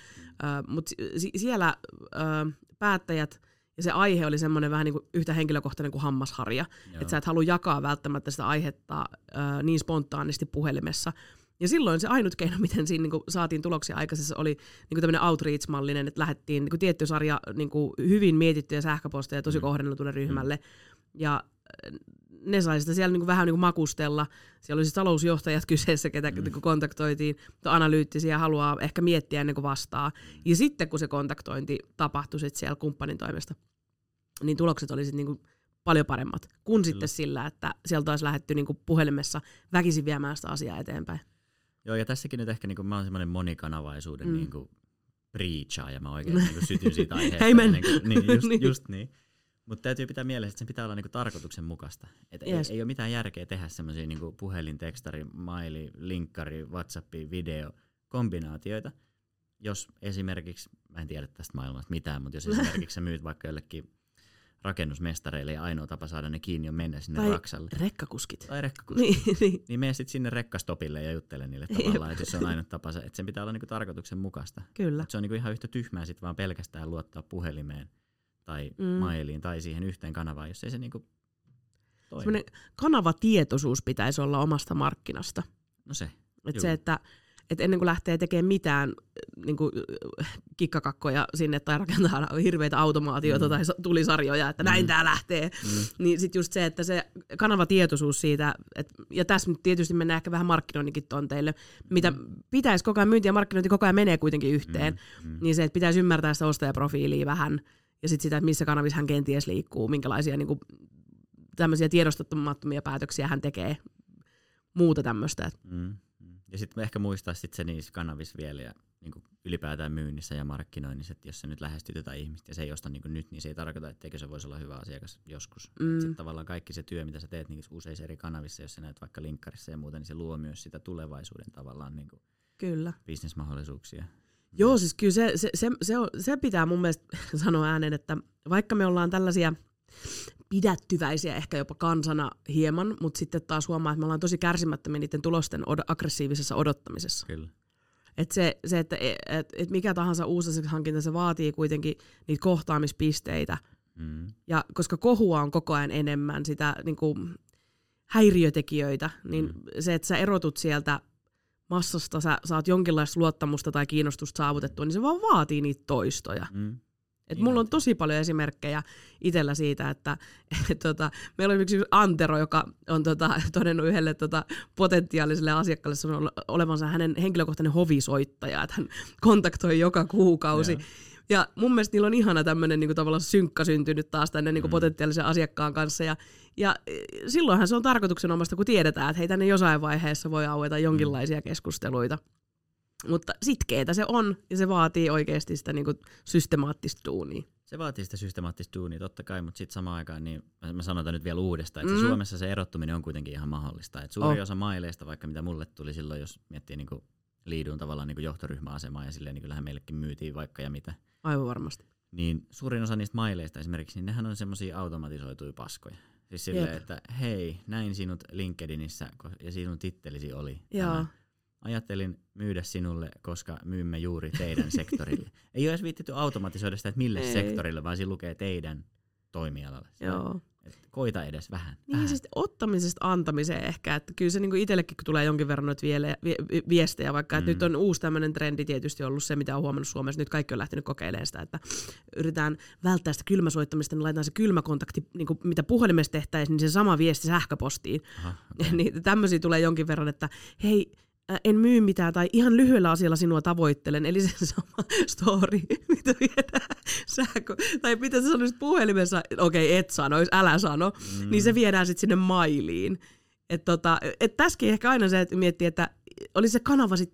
Mutta si- siellä ö, päättäjät ja se aihe oli semmoinen vähän niin kuin yhtä henkilökohtainen kuin hammasharja. Että sä et halua jakaa välttämättä sitä aihetta ö, niin spontaanisti puhelimessa. Ja silloin se ainut keino, miten siinä niin saatiin tuloksia aikaisessa, oli niin tämmöinen outreach-mallinen, että lähdettiin niin tietty sarja niin hyvin mietittyjä sähköposteja tosi Mm. kohdennetulle ryhmälle. Ja äh, ne sai sitä siellä niin vähän niin makustella. Siellä oli siis talousjohtajat kyseessä, ketä Mm. niin kontaktoitiin, mutta analyyttisiä haluaa ehkä miettiä ennen kuin vastaa. Ja sitten kun se kontaktointi tapahtui sit siellä kumppanin toimesta, niin tulokset oli sitten niin paljon paremmat kuin sitten Kyllä. sillä, että sieltä olisi lähdetty niin puhelimessa väkisin viemään sitä asiaa eteenpäin. Joo, ja tässäkin nyt ehkä niinku, mä oon semmoinen monikanavaisuuden Mm. mm. niinku, preachaa, ja mä oikein niinku, sytyn siitä aiheesta. Amen. Niinku, niin, just, Niin. just niin. Mutta täytyy pitää mielessä, että sen pitää olla niinku tarkoituksenmukaista. Et Yes. ei, ei ole mitään järkeä tehdä semmoisia niinku puhelin, tekstari, maili, linkkari, whatsappi, video kombinaatioita, jos esimerkiksi, mä en tiedä tästä maailmasta mitään, mutta jos esimerkiksi sä myyt vaikka jollekin rakennusmestareille ja ainoa tapa saada ne kiinni on mennä sinne Tai raksalle. rekkakuskit. Tai rekkakuski. Niin, niin. Niin mene sitten sinne rekkastopille ja juttele niille tavallaan, että se on ainut tapa, että sen pitää olla niinku tarkoituksenmukaista. Kyllä. Mut se on niinku ihan yhtä tyhmää sit vaan pelkästään luottaa puhelimeen tai Mm. mailiin tai siihen yhteen kanavaan, jos ei se niinku toimi. Kanavatietoisuus pitäisi olla omasta markkinasta. No se. Et Juu. se, että et ennen kuin lähtee tekemään mitään niin kuin, kikkakakkoja sinne tai rakentaa hirveitä automaatioita mm. tai sa- tulisarjoja, että näin Mm. tämä lähtee, Mm. niin sitten just se, että se kanavatietoisuus siitä, et, ja tässä nyt tietysti mennään ehkä vähän markkinoinninkin tonteille, mitä pitäisi koko ajan, myynti ja markkinointi koko ajan menee kuitenkin yhteen, Mm. Mm. niin se, että pitäisi ymmärtää sitä ostajaprofiilia vähän, ja sitten sitä, että missä kanavissa hän kenties liikkuu, minkälaisia niin kuin, tämmöisiä tiedostamattomia päätöksiä hän tekee, muuta tämmöistä. Mm. Ja sitten ehkä muistaa sit se niissä kanavissa vielä ja niin ylipäätään myynnissä ja markkinoinnissa, että jos sä nyt lähestyt jotain ihmistä ja se ei osta niin nyt, niin se ei tarkoita, etteikö se voisi olla hyvä asiakas joskus. Mm. Mm. Sitten tavallaan kaikki se työ, mitä sä teet niin useissa eri kanavissa, jos sä näet vaikka linkkarissa ja muuta, niin se luo myös sitä tulevaisuuden tavallaan niin Kyllä. bisnesmahdollisuuksia. Joo, siis kyllä se, se, se, se, on, se pitää mun mielestä sanoa ääneen, että vaikka me ollaan tällaisia pidättyväisiä ehkä jopa kansana hieman, mutta sitten taas huomaa, että me ollaan tosi kärsimättömiä niiden tulosten od- aggressiivisessa odottamisessa. Kyllä. Et se, se, että et, et mikä tahansa uusi hankinta, se vaatii kuitenkin niitä kohtaamispisteitä. Mm. Ja koska kohua on koko ajan enemmän, sitä niin kuin, häiriötekijöitä, niin Mm. se, että sä erotut sieltä massasta, sä saat jonkinlaista luottamusta tai kiinnostusta saavutettua, niin se vaan vaatii niitä toistoja. Mm. Et mulla on tosi paljon esimerkkejä itsellä siitä, että et, tota, meillä on yksi Antero, joka on tota, todennut yhdelle tota, potentiaaliselle asiakkaalle olevansa hänen henkilökohtainen hovisoittaja, että hän kontaktoi joka kuukausi. Joo. Ja mun mielestä niillä on ihana tämmöinen niinku, tavallaan synkka syntynyt taas tänne niinku, Mm. potentiaalisen asiakkaan kanssa. Ja, ja e, silloinhan se on tarkoituksenomaista, kun tiedetään, että hei tänne jossain vaiheessa voi aueta jonkinlaisia keskusteluita. Mutta sitkeetä se on, ja se vaatii oikeasti sitä niinku, systemaattista duunia. Se vaatii sitä systemaattista duunia totta kai, mutta sitten samaan aikaan, niin mä- sanon tän nyt vielä uudestaan, että Mm. Suomessa se erottuminen on kuitenkin ihan mahdollista. Et suuri Oh. osa maileista, vaikka mitä mulle tuli silloin, jos miettii niinku liidun tavallaan niinku johtoryhmäasemaa ja silleen niin kyllähän meillekin myytiin vaikka ja mitä, Aivan varmasti. niin suurin osa niistä maileista esimerkiksi, niin nehän on semmoisia automatisoituja paskoja. Siis silleen, Jep. että hei, näin sinut LinkedInissä ja sinun tittelisi oli Joo. tämä. Ajattelin myydä sinulle, koska myymme juuri teidän sektorille. Ei ole edes viittitty automatisoida sitä, että mille Ei. sektorille, vaan siinä lukee teidän toimialalle. Joo. Et koita edes vähän. Niin vähän. siis ottamisesta antamiseen ehkä, että kyllä se niinku itsellekin kun tulee jonkin verran noita vie, vie, viestejä, vaikka että Mm. nyt on uusi tämmöinen trendi tietysti ollut se, mitä on huomannut Suomessa, nyt kaikki on lähtenyt kokeilemaan sitä, että yritetään välttää sitä kylmäsoittamista, niin laitetaan se kylmäkontakti, niin kuin mitä puhelimessa tehtäisiin, niin se sama viesti sähköpostiin. Aha, okay. niin tämmöisiä tulee jonkin verran, että hei, en myy mitään tai ihan lyhyellä asialla sinua tavoittelen. Eli se sama story, mitä viedään sähkö, tai mitä sä sanoisit puhelimessa, okei okay, et sanois, älä sano, mm. niin se viedään sitten sinne mailiin. Et tota, et tässäkin ehkä aina se, että miettii, että oli se kanava sit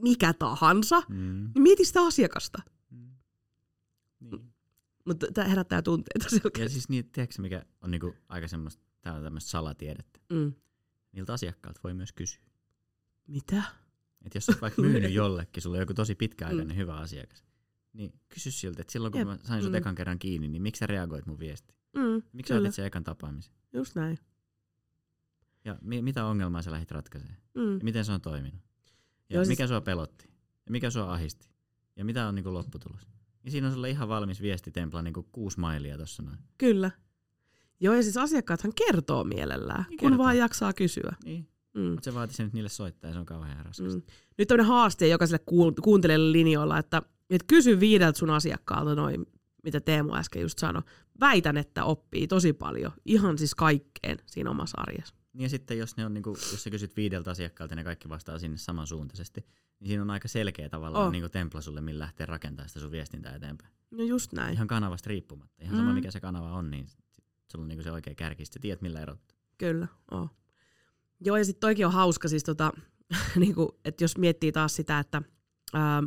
mikä tahansa, Mm. niin mieti sitä asiakasta. Niin. Mutta tämä herättää tunteita Ja selkeästi. siis niin, tiedätkö mikä on niinku aika semmoista, tää on tämmöistä salatiedettä. Mm. Niiltä asiakkailta voi myös kysyä. Mitä? Että jos oot vaikka myynyt jollekin, sulla on joku tosi pitkäaikainen hyvä asiakas, niin kysy siltä, että silloin kun Jep. mä sain sut Mm. ekan kerran kiinni, niin miksi sä reagoit mun viestiin? Mm, Miksi sä otit sen ekan tapaamisen? just näin. Ja mi- mitä ongelmaa sä lähdit ratkaisemaan? Mm. Ja miten se on toiminut? Ja Joo, siis- mikä sua pelotti? Ja mikä sua ahisti? Ja mitä on niinku lopputulos? Ja siinä on sulle ihan valmis viestitempla niinku kuusi mailia tossa noin. Kyllä. Joo, ja siis asiakkaathan kertoo mielellään, Niin kun kertoo. vaan jaksaa kysyä. Niin. Mm. Mutta se vaatii sen nyt niille soittaa ja se on kauhean raskasta. Mm. Nyt tämmöinen haaste jokaiselle kuuntelijalle linjoilla, että, että kysy viideltä sun asiakkaalta noin, mitä Teemu äsken just sanoi. Väitän, että oppii tosi paljon, ihan siis kaikkeen siinä omassa arjessa. Niin ja sitten jos, ne on, niinku, jos sä kysyt viideltä asiakkaalta ja ne kaikki vastaa sinne samansuuntaisesti, niin siinä on aika selkeä tavallaan Oh. oh. niinku templa sulle, millä lähtee rakentamaan sitä sun viestintää eteenpäin. No just näin. Ihan kanavasta riippumatta. Ihan sama Mm. mikä se kanava on, niin sulla on niinku se oikea kärki. Sitten tiedät millä erottaa. Kyllä, oo. Joo, ja sitten toikin on hauska, siis tota, niinku, että jos miettii taas sitä, että ähm,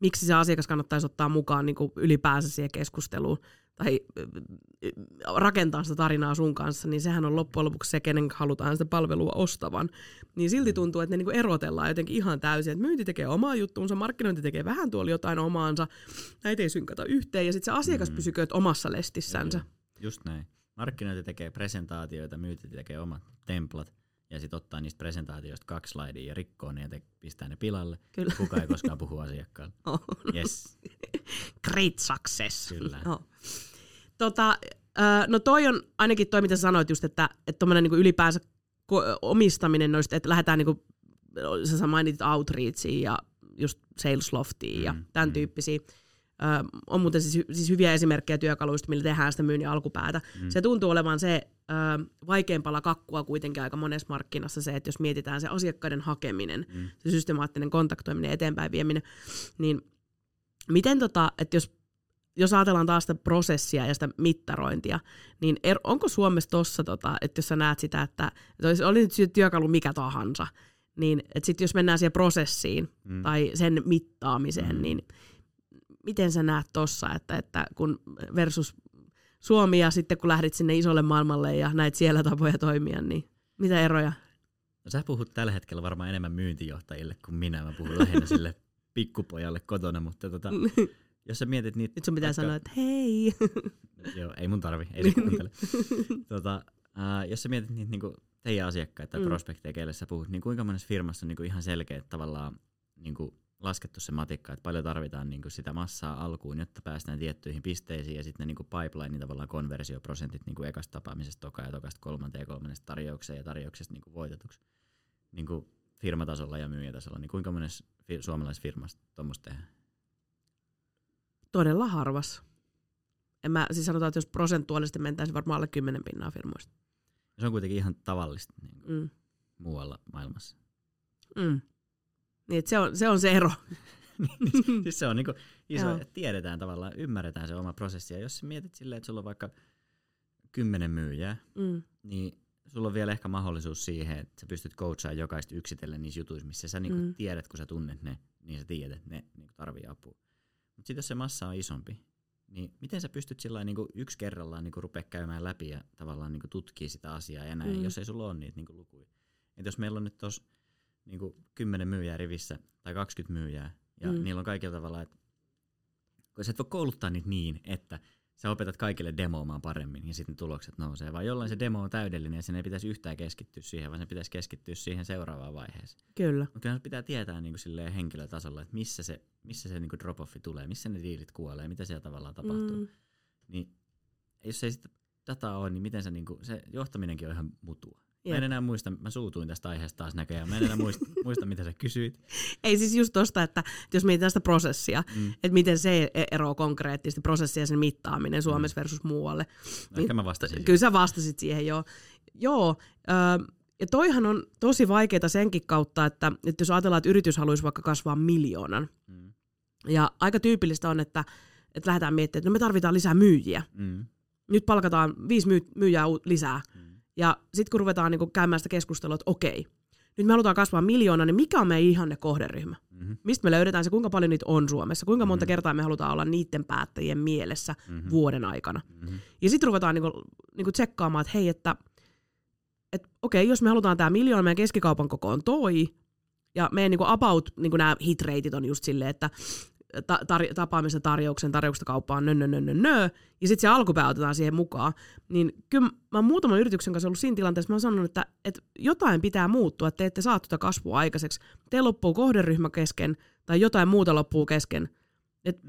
miksi se asiakas kannattaisi ottaa mukaan niin kuin ylipäänsä siihen keskusteluun tai rakentaa sitä tarinaa sun kanssa, niin sehän on loppujen lopuksi se, kenen halutaan sitä palvelua ostavan. Niin silti tuntuu, että ne niinku erotellaan jotenkin ihan täysin, että myynti tekee omaa juttuunsa, markkinointi tekee vähän tuolla jotain omaansa, näitä ei synkata yhteen, ja sitten se asiakas mm. pysykööt omassa lestissänsä. Just näin. Markkinointi tekee presentaatioita, myynti tekee omat templat, ja sitten ottaa niistä presentaatioista kaksi slaidia ja rikkoo ne ja te pistää ne pilalle. Kyllä. Kuka ei koskaan puhu asiakkaalle. Oh. Yes. Great success. Kyllä. Oh. Tota, no toi on ainakin toi, mitä sanoit just, että tuommoinen niinku ylipäänsä omistaminen noista, että lähdetään niinku, sä mainitit outreachiin ja just sales loftiin ja mm, tämän mm. tyyppisiä. Ö, on muuten siis, siis hyviä esimerkkejä työkaluista, millä tehdään sitä myynnin alkupäätä. Mm. Se tuntuu olevan se ö, vaikeimpala kakkua kuitenkin aika monessa markkinassa se, että jos mietitään se asiakkaiden hakeminen, mm. se systemaattinen kontaktoiminen, eteenpäin vieminen, niin miten tota, että jos jos ajatellaan taas sitä prosessia ja sitä mittarointia, niin er, onko Suomessa tossa, tota, että jos sä näet sitä, että, että olisi, oli nyt työkalu mikä tahansa, niin että sit jos mennään siihen prosessiin mm. tai sen mittaamiseen, mm. niin miten sä näet tossa, että, että kun versus Suomi ja sitten kun lähdit sinne isolle maailmalle ja näit siellä tapoja toimia, niin mitä eroja? No sä puhut tällä hetkellä varmaan enemmän myyntijohtajille kuin minä. Mä puhun lähinnä sille pikkupojalle kotona, mutta tota, jos sä mietit niitä... Nyt sun pitää vaikka... sanoa, että hei. Joo, ei mun tarvi, ei se kuuntele. tota, uh, jos sä mietit niitä niinku teidän asiakkaita tai mm. prospekteja, keille sä puhut, niin kuinka monessa firmassa on niinku ihan selkeä tavallaan niinku laskettu se matikka, että paljon tarvitaan niinku sitä massaa alkuun, jotta päästään tiettyihin pisteisiin ja sitten ne niinku pipeline niin tavallaan konversioprosentit niinku ekasta tapaamisesta toka ja tokasta kolmanteen ja kolmannesta tarjoukseen ja tarjouksesta niinku voitetuksi niinku firmatasolla ja myyjätasolla, niin kuinka monessa fi- suomalaisessa firmassa tuommoista tehdään? todella harvas. En mä, siis sanotaan, että jos prosentuaalisesti mentäisiin varmaan alle 10 pinnaa firmoista. Se on kuitenkin ihan tavallista niin kuin mm. muualla maailmassa. Mm. Niin, se, on, se on se ero. Niin, siis se on niin kuin iso, että tiedetään tavallaan, ymmärretään se oma prosessi. Ja jos mietit silleen, että sulla on vaikka kymmenen myyjää, mm. niin sulla on vielä ehkä mahdollisuus siihen, että sä pystyt coachaan jokaista yksitellen niissä jutuissa, missä sä niinku mm. tiedät, kun sä tunnet ne, niin sä tiedät, että ne niinku tarvii apua. Mutta sitten jos se massa on isompi, niin miten sä pystyt sillä niin yksi kerrallaan niin rupea käymään läpi ja tavallaan niin tutkii sitä asiaa ja näin, mm. jos ei sulla ole niitä niin lukuja. Et jos meillä on nyt tuossa niin 10 myyjää rivissä tai 20 myyjää ja mm. niillä on kaikilla tavalla, että kun sä et voi kouluttaa niitä niin, että sä opetat kaikille demoamaan paremmin ja sitten tulokset nousee, vaan jollain se demo on täydellinen ja sen ei pitäisi yhtään keskittyä siihen, vaan se pitäisi keskittyä siihen seuraavaan vaiheeseen. Kyllä. Mutta kyllä pitää tietää niin kuin henkilötasolla, että missä se, missä se niin kuin drop-offi tulee, missä ne diilit kuolee, mitä siellä tavallaan tapahtuu. Mm. Niin jos ei sitä dataa ole, niin miten se, niin kuin, se johtaminenkin on ihan mutua. Mä en enää muista, mä suutuin tästä aiheesta taas näköjään. Mä en enää muista, muista mitä sä kysyit. Ei siis just tosta, että, että jos mietitään sitä prosessia, mm. että miten se e- eroaa konkreettisesti, prosessia ja sen mittaaminen Suomessa mm. versus muualle. No, ehkä mä vastasin. Kyllä sä vastasit siihen, joo. Joo, äh, ja toihan on tosi vaikeaa senkin kautta, että, että jos ajatellaan, että yritys haluaisi vaikka kasvaa miljoonan, mm. ja aika tyypillistä on, että, että lähdetään miettimään, että no me tarvitaan lisää myyjiä. Mm. Nyt palkataan viisi myy- myyjää lisää. Mm ja sitten kun ruvetaan niinku käymään sitä keskustelua, että okei, nyt me halutaan kasvaa miljoona, niin mikä on meidän ihanne kohderyhmä? Mm-hmm. Mistä me löydetään se, kuinka paljon niitä on Suomessa? Kuinka monta mm-hmm. kertaa me halutaan olla niiden päättäjien mielessä mm-hmm. vuoden aikana? Mm-hmm. Ja sitten ruvetaan niinku, niinku tsekkaamaan, että hei, että et, okei, jos me halutaan tämä miljoona, meidän keskikaupan koko on toi, ja meidän niinku about niinku nämä hitreitit on just silleen, että tar- tapaamisen tarjouksen, tarjouksesta kauppaan, nö, nö, nö, nö, nö, ja sitten se alkupää otetaan siihen mukaan, niin kyllä mä oon muutaman yrityksen kanssa ollut siinä tilanteessa, mä oon sanonut, että, että jotain pitää muuttua, että te ette saa tuota kasvua aikaiseksi. Te loppuu kohderyhmä kesken, tai jotain muuta loppuu kesken. Että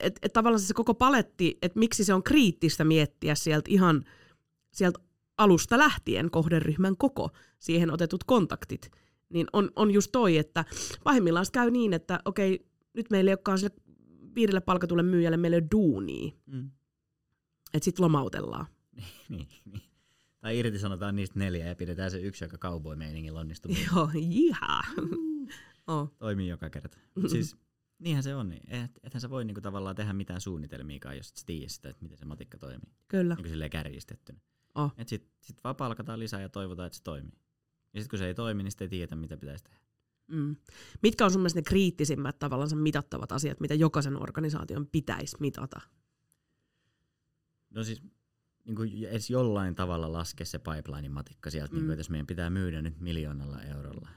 et, et tavallaan se koko paletti, että miksi se on kriittistä miettiä sieltä ihan sieltä alusta lähtien kohderyhmän koko, siihen otetut kontaktit, niin on, on just toi, että pahimmillaan käy niin, että okei, nyt meillä ei olekaan sille viidelle palkatulle myyjälle, meillä ei ole duunia. Mm. Että sitten lomautellaan. niin, niin. Tai irtisanotaan niistä neljä ja pidetään se yksi, joka cowboy-meiningillä onnistuu. Joo, jiha. oh. Toimii joka kerta. Mut siis niinhän se on. Et, ethän sä voi niinku tavallaan tehdä mitään suunnitelmiakaan, jos et tiedä sitä, että miten se matikka toimii. Kyllä. Niin silleen kärjistettynä. Oh. Sitten sit vaan palkataan lisää ja toivotaan, että se toimii. Ja sitten kun se ei toimi, niin sitten ei tiedä, mitä pitäisi tehdä. Mm. Mitkä on sun mielestä ne kriittisimmät tavallaan mitattavat asiat, mitä jokaisen organisaation pitäisi mitata? No siis niin kuin edes jollain tavalla laskea se pipeline-matikka sieltä, mm. niin kuin, että jos meidän pitää myydä nyt miljoonalla eurolla,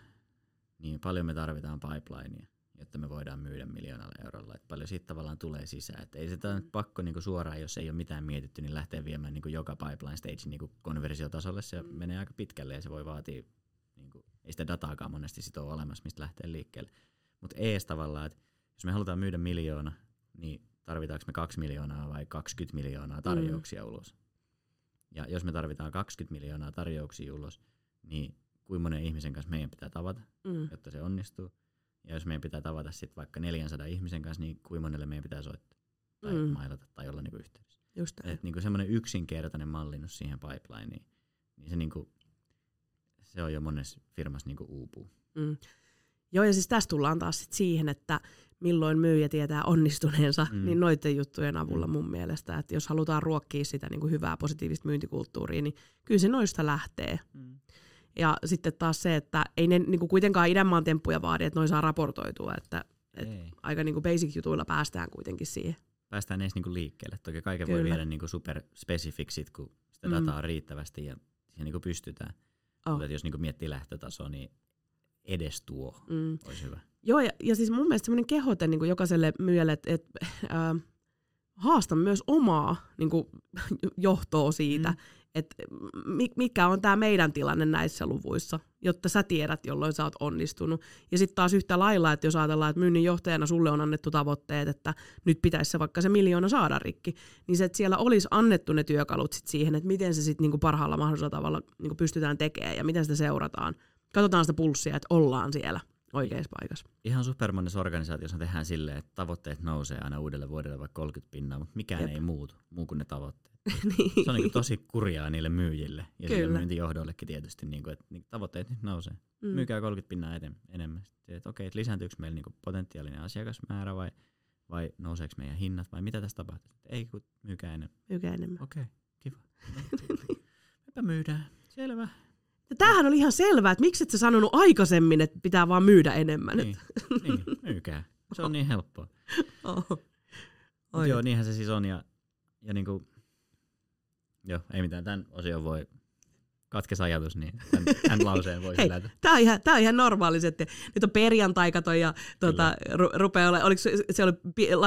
niin paljon me tarvitaan pipelinea, jotta me voidaan myydä miljoonalla eurolla. Että paljon siitä tavallaan tulee sisään. Että ei sitä nyt pakko niin kuin suoraan, jos ei ole mitään mietitty, niin lähteä viemään niin kuin joka pipeline stage niin kuin konversiotasolle. Se mm. menee aika pitkälle ja se voi vaatia, niin kuin, ei sitä dataakaan monesti sit ole olemassa, mistä lähtee liikkeelle. Mutta ees tavallaan, että jos me halutaan myydä miljoona, niin tarvitaanko me kaksi miljoonaa vai 20 miljoonaa tarjouksia mm. ulos. Ja jos me tarvitaan 20 miljoonaa tarjouksia ulos, niin kuinka monen ihmisen kanssa meidän pitää tavata, mm. jotta se onnistuu. Ja jos meidän pitää tavata sitten vaikka 400 ihmisen kanssa, niin kuinka monelle meidän pitää soittaa tai mm. mailata tai olla niinku yhteydessä. Just Et niinku semmoinen yksinkertainen mallinnus siihen pipelineen, niin, niin se, niinku, se on jo monessa firmassa niinku uupuu. Mm. Joo, ja siis tässä tullaan taas sit siihen, että milloin myyjä tietää onnistuneensa, mm. niin noiden juttujen avulla mm. mun mielestä, että jos halutaan ruokkia sitä niin kuin hyvää positiivista myyntikulttuuria, niin kyllä se noista lähtee. Mm. Ja sitten taas se, että ei ne niin kuin kuitenkaan idänmaan temppuja vaadi, että noin saa raportoitua, että, että aika niin kuin basic jutuilla päästään kuitenkin siihen. Päästään edes niin kuin liikkeelle. Toki kaiken Kyllä. voi viedä niin kuin superspesifiksi, kun sitä dataa mm. on riittävästi ja siihen niin kuin pystytään. Oh. Mutta jos niin miettii lähtötasoa, niin edes tuo mm. olisi hyvä. Joo, ja, ja siis mun mielestä semmoinen kehote niin kuin jokaiselle myyjälle, että et, äh, haasta myös omaa niin kuin, johtoa siitä, mm. Että mikä on tämä meidän tilanne näissä luvuissa, jotta sä tiedät, jolloin sä oot onnistunut. Ja sitten taas yhtä lailla, että jos ajatellaan, että myynnin johtajana sulle on annettu tavoitteet, että nyt pitäisi se vaikka se miljoona saada rikki, niin se, että siellä olisi annettu ne työkalut sit siihen, että miten se sitten niinku parhaalla mahdollisella tavalla niinku pystytään tekemään ja miten sitä seurataan. Katsotaan sitä pulssia, että ollaan siellä oikeassa paikassa. Ihan supermonessa organisaatiossa tehdään silleen, että tavoitteet nousee aina uudelle vuodelle vaikka 30 pinnaa, mutta mikään Jep. ei muutu, muu kuin ne tavoitteet. Niin. Se on niin tosi kurjaa niille myyjille ja Kyllä. sille myyntijohdollekin tietysti, niin kuin, että niin tavoitteet nyt nousee. Mm. Myykää 30 pinnaa eten, enemmän. Sitten, että okei, että lisääntyykö meillä niin potentiaalinen asiakasmäärä vai, vai nouseeko meidän hinnat vai mitä tässä tapahtuu? Ei, kun myykää enemmän. Myykää enemmän. Okei, kiva. Mepä myydään. Selvä. Ja tämähän oli ihan selvää, että miksi et sä sanonut aikaisemmin, että pitää vaan myydä enemmän. Niin, niin myykää. Se on niin helppoa. Oh. Joo, niinhän se siis on. Ja, ja niinku, joo, ei mitään. Tämän osion voi katkes ajatus, niin tämän, tämän lauseen voi Hei, Tämä on ihan, tää on ihan normaali, että nyt on perjantai, kato, ja tuota, ru, rupeaa ole, oliko se, se oli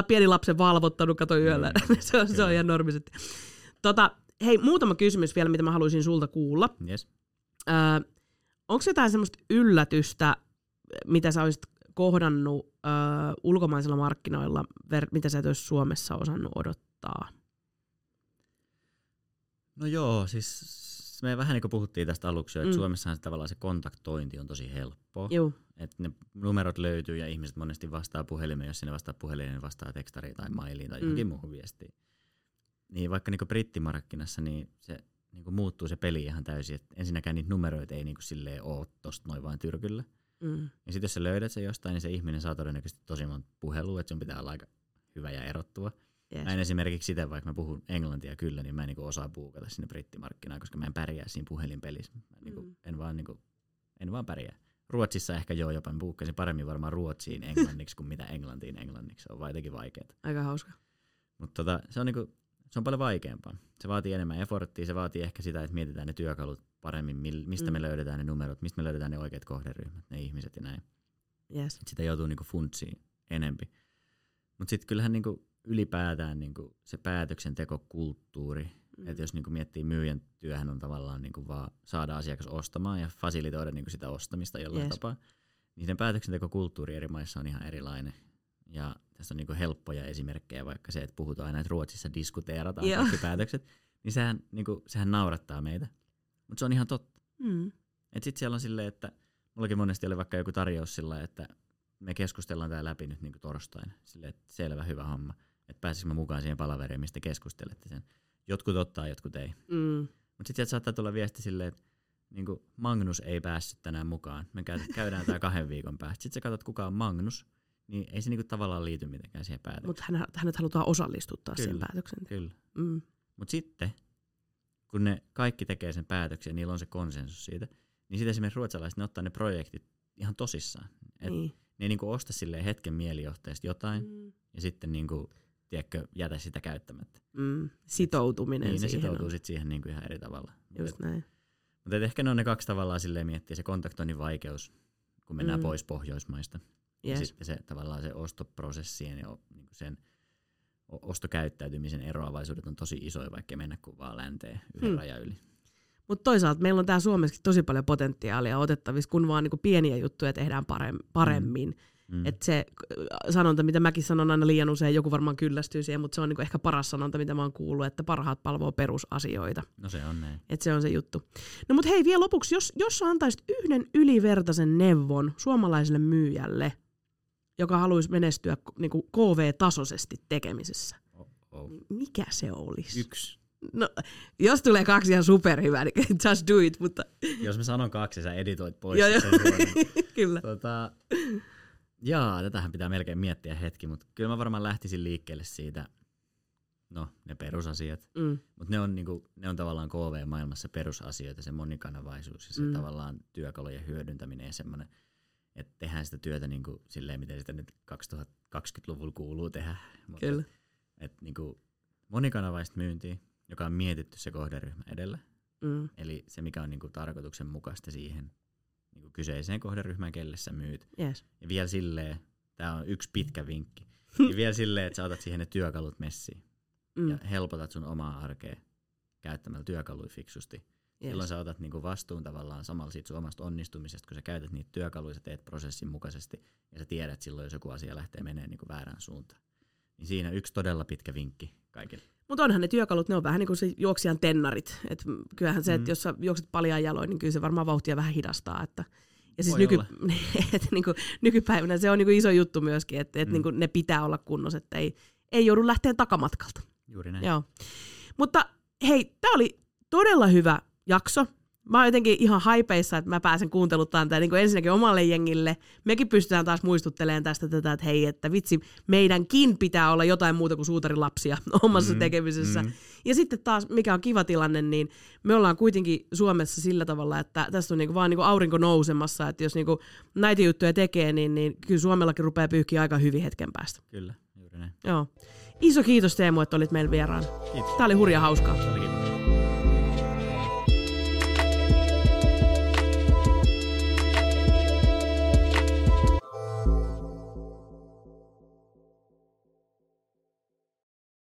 pieni lapsen valvottanut, kato yöllä. Mm, se, on, se on ihan normaali. Tota, hei, muutama kysymys vielä, mitä mä haluaisin sulta kuulla. Yes. Öö, onko jotain semmoista yllätystä, mitä sä olisit kohdannut öö, ulkomaisilla markkinoilla, ver- mitä sä et olisi Suomessa osannut odottaa? No joo, siis me vähän niin kuin puhuttiin tästä aluksi että mm. Suomessahan se, tavallaan se kontaktointi on tosi helppoa. Joo. Että ne numerot löytyy ja ihmiset monesti vastaa puhelimeen, jos sinne vastaa puhelimeen, niin vastaa tekstariin tai mailiin tai johonkin mm. muuhun viestiin. Niin vaikka niin brittimarkkinassa, niin se niin kuin muuttuu se peli ihan täysin. Et ensinnäkään niitä numeroita ei niin kuin silleen ole tosta noin vaan tyrkyllä. Mm. Ja sitten jos sä löydät se jostain, niin se ihminen saa todennäköisesti tosi monta puhelua, että sun pitää olla aika hyvä ja erottua. Yes. Mä en esimerkiksi sitä, vaikka mä puhun englantia kyllä, niin mä en niin osaa puukata sinne brittimarkkinaan, koska mä en pärjää siinä puhelinpelissä. Mä niin kuin, mm. en, vaan, niin kuin, en vaan pärjää. Ruotsissa ehkä joo, jopa puukkasin paremmin varmaan ruotsiin englanniksi kuin mitä englantiin englanniksi. Se on jotenkin vaikeaa. Aika hauska. Mutta tota, se on niinku, se on paljon vaikeampaa. Se vaatii enemmän efforttia, se vaatii ehkä sitä, että mietitään ne työkalut paremmin, mistä mm. me löydetään ne numerot, mistä me löydetään ne oikeat kohderyhmät, ne ihmiset ja näin. Yes. Sitä joutuu niinku funtsiin enempi. Mutta sitten kyllähän niinku ylipäätään niinku se päätöksentekokulttuuri, mm. että jos niinku miettii myyjän työhän on tavallaan niinku vaan saada asiakas ostamaan ja fasilitoida niinku sitä ostamista jollain yes. tapaa, niin sen päätöksentekokulttuuri eri maissa on ihan erilainen. Ja tässä on niin helppoja esimerkkejä, vaikka se, että puhutaan aina, että Ruotsissa diskuteerataan Joo. kaikki päätökset, niin sehän, niin kuin, sehän naurattaa meitä. Mutta se on ihan totta. Mm. Sitten siellä on silleen, että mullakin monesti oli vaikka joku tarjous sillä, että me keskustellaan tämä läpi nyt niin kuin torstaina. Silleen, että selvä, hyvä homma. Että pääsisikö mukaan siihen palaveriin, mistä keskustelette sen. Jotkut ottaa, jotkut ei. Mm. Mutta sitten sieltä saattaa tulla viesti silleen, että niin kuin Magnus ei päässyt tänään mukaan. Me käydään tämä kahden viikon päästä. Sitten sä katsot, kuka on Magnus niin ei se niinku tavallaan liity mitenkään siihen päätökseen. Mutta hän, hänet halutaan osallistuttaa kyllä, siihen päätökseen. Kyllä. Mm. Mutta sitten, kun ne kaikki tekee sen päätöksen ja niillä on se konsensus siitä, niin sitten esimerkiksi ruotsalaiset ne ottaa ne projektit ihan tosissaan. Et Niin. Ne ei niinku osta silleen hetken mielijohteesta jotain Mm. ja sitten niinku, tiedätkö, jätä sitä käyttämättä. Mm. Sitoutuminen Niin ne siihen sitoutuu on. sit siihen niinku ihan eri tavalla. Just näin. Mutta ehkä ne on ne kaksi tavalla silleen miettiä, se kontaktoinnin vaikeus, kun mennään Mm. mm. pois Pohjoismaista. Ja Yes. sitten se tavallaan se ostoprosessien ja niinku sen ostokäyttäytymisen eroavaisuudet on tosi isoja, vaikka mennä kuin vaan länteen yhden Hmm. hmm. rajan yli. Mutta toisaalta meillä on täällä Suomessakin tosi paljon potentiaalia otettavissa, kun vaan niinku pieniä juttuja tehdään parem- paremmin. Mm. Et se äh, sanonta, mitä mäkin sanon aina liian usein, joku varmaan kyllästyy siihen, mutta se on niinku ehkä paras sanonta, mitä mä oon kuullut, että parhaat palvoo perusasioita. No se on näin. Et se on se juttu. No mutta hei, vielä lopuksi, jos, jos sä antaisit yhden ylivertaisen neuvon suomalaiselle myyjälle, joka haluaisi menestyä niin KV-tasoisesti tekemisessä, Oh, oh. mikä se olisi? Yksi. No, jos tulee kaksi ihan superhyvää, niin just do it, mutta Jos mä sanon kaksi, sä editoit pois. Joo, Joo, suoran. kyllä. tota, jaa, tätähän pitää melkein miettiä hetki, mutta kyllä mä varmaan lähtisin liikkeelle siitä, no ne perusasiat, Mm, mutta ne on, niinku, ne on tavallaan KV-maailmassa perusasioita, se monikanavaisuus ja se Mm. tavallaan työkalujen hyödyntäminen ja semmoinen, että tehdään sitä työtä niinku, silleen, miten sitä nyt 2020-luvulla kuuluu tehdä. Mutta kyllä. Et, niinku, monikanavaista myyntiä, joka on mietitty se kohderyhmä edellä, Mm, eli se mikä on niinku tarkoituksenmukaista siihen niinku kyseiseen kohderyhmään, kelle sä myyt. yes. Ja vielä silleen, tämä on yksi pitkä vinkki, niin vielä silleen, että sä otat siihen ne työkalut messiin Mm, ja helpotat sun omaa arkea käyttämällä työkaluja fiksusti. yes. Silloin sä otat niinku vastuun tavallaan samalla siitä sun omasta onnistumisesta, kun sä käytät niitä työkaluja, sä teet prosessin mukaisesti ja sä tiedät silloin, jos joku asia lähtee menemään niinku väärään suuntaan. Niin siinä yksi todella pitkä vinkki kaikille. Mutta onhan ne työkalut, ne on vähän niin kuin se juoksijan tennarit. Et kyllähän se, että Mm. jos sä juokset paljaan jaloin, niin kyllä se varmaan vauhtia vähän hidastaa. Että, ja siis Voi nyky, et niin kuin, nykypäivänä se on niin kuin iso juttu myöskin, että et Mm. niin kuin ne pitää olla kunnossa, että ei, ei joudu lähteä takamatkalta. Juuri näin. Joo. Mutta hei, tämä oli todella hyvä jakso. Mä oon jotenkin ihan haipeissa, että mä pääsen kuunteluttaan tätä niin ensinnäkin omalle jengille. Mekin pystytään taas muistuttelemaan tästä tätä, että hei, että vitsi, meidänkin pitää olla jotain muuta kuin suutarilapsia omassa Mm, tekemisessä. mm. Ja sitten taas, mikä on kiva tilanne, niin me ollaan kuitenkin Suomessa sillä tavalla, että tästä on niinku vaan niinku aurinko nousemassa, että jos niinku näitä juttuja tekee, niin, niin kyllä Suomellakin rupeaa pyyhkiä aika hyvin hetken päästä. Kyllä, juuri näin. Joo. Iso kiitos Teemu, että olit meillä vieraana. Kiitos. Tämä oli hurja hauskaa. Oli kiva.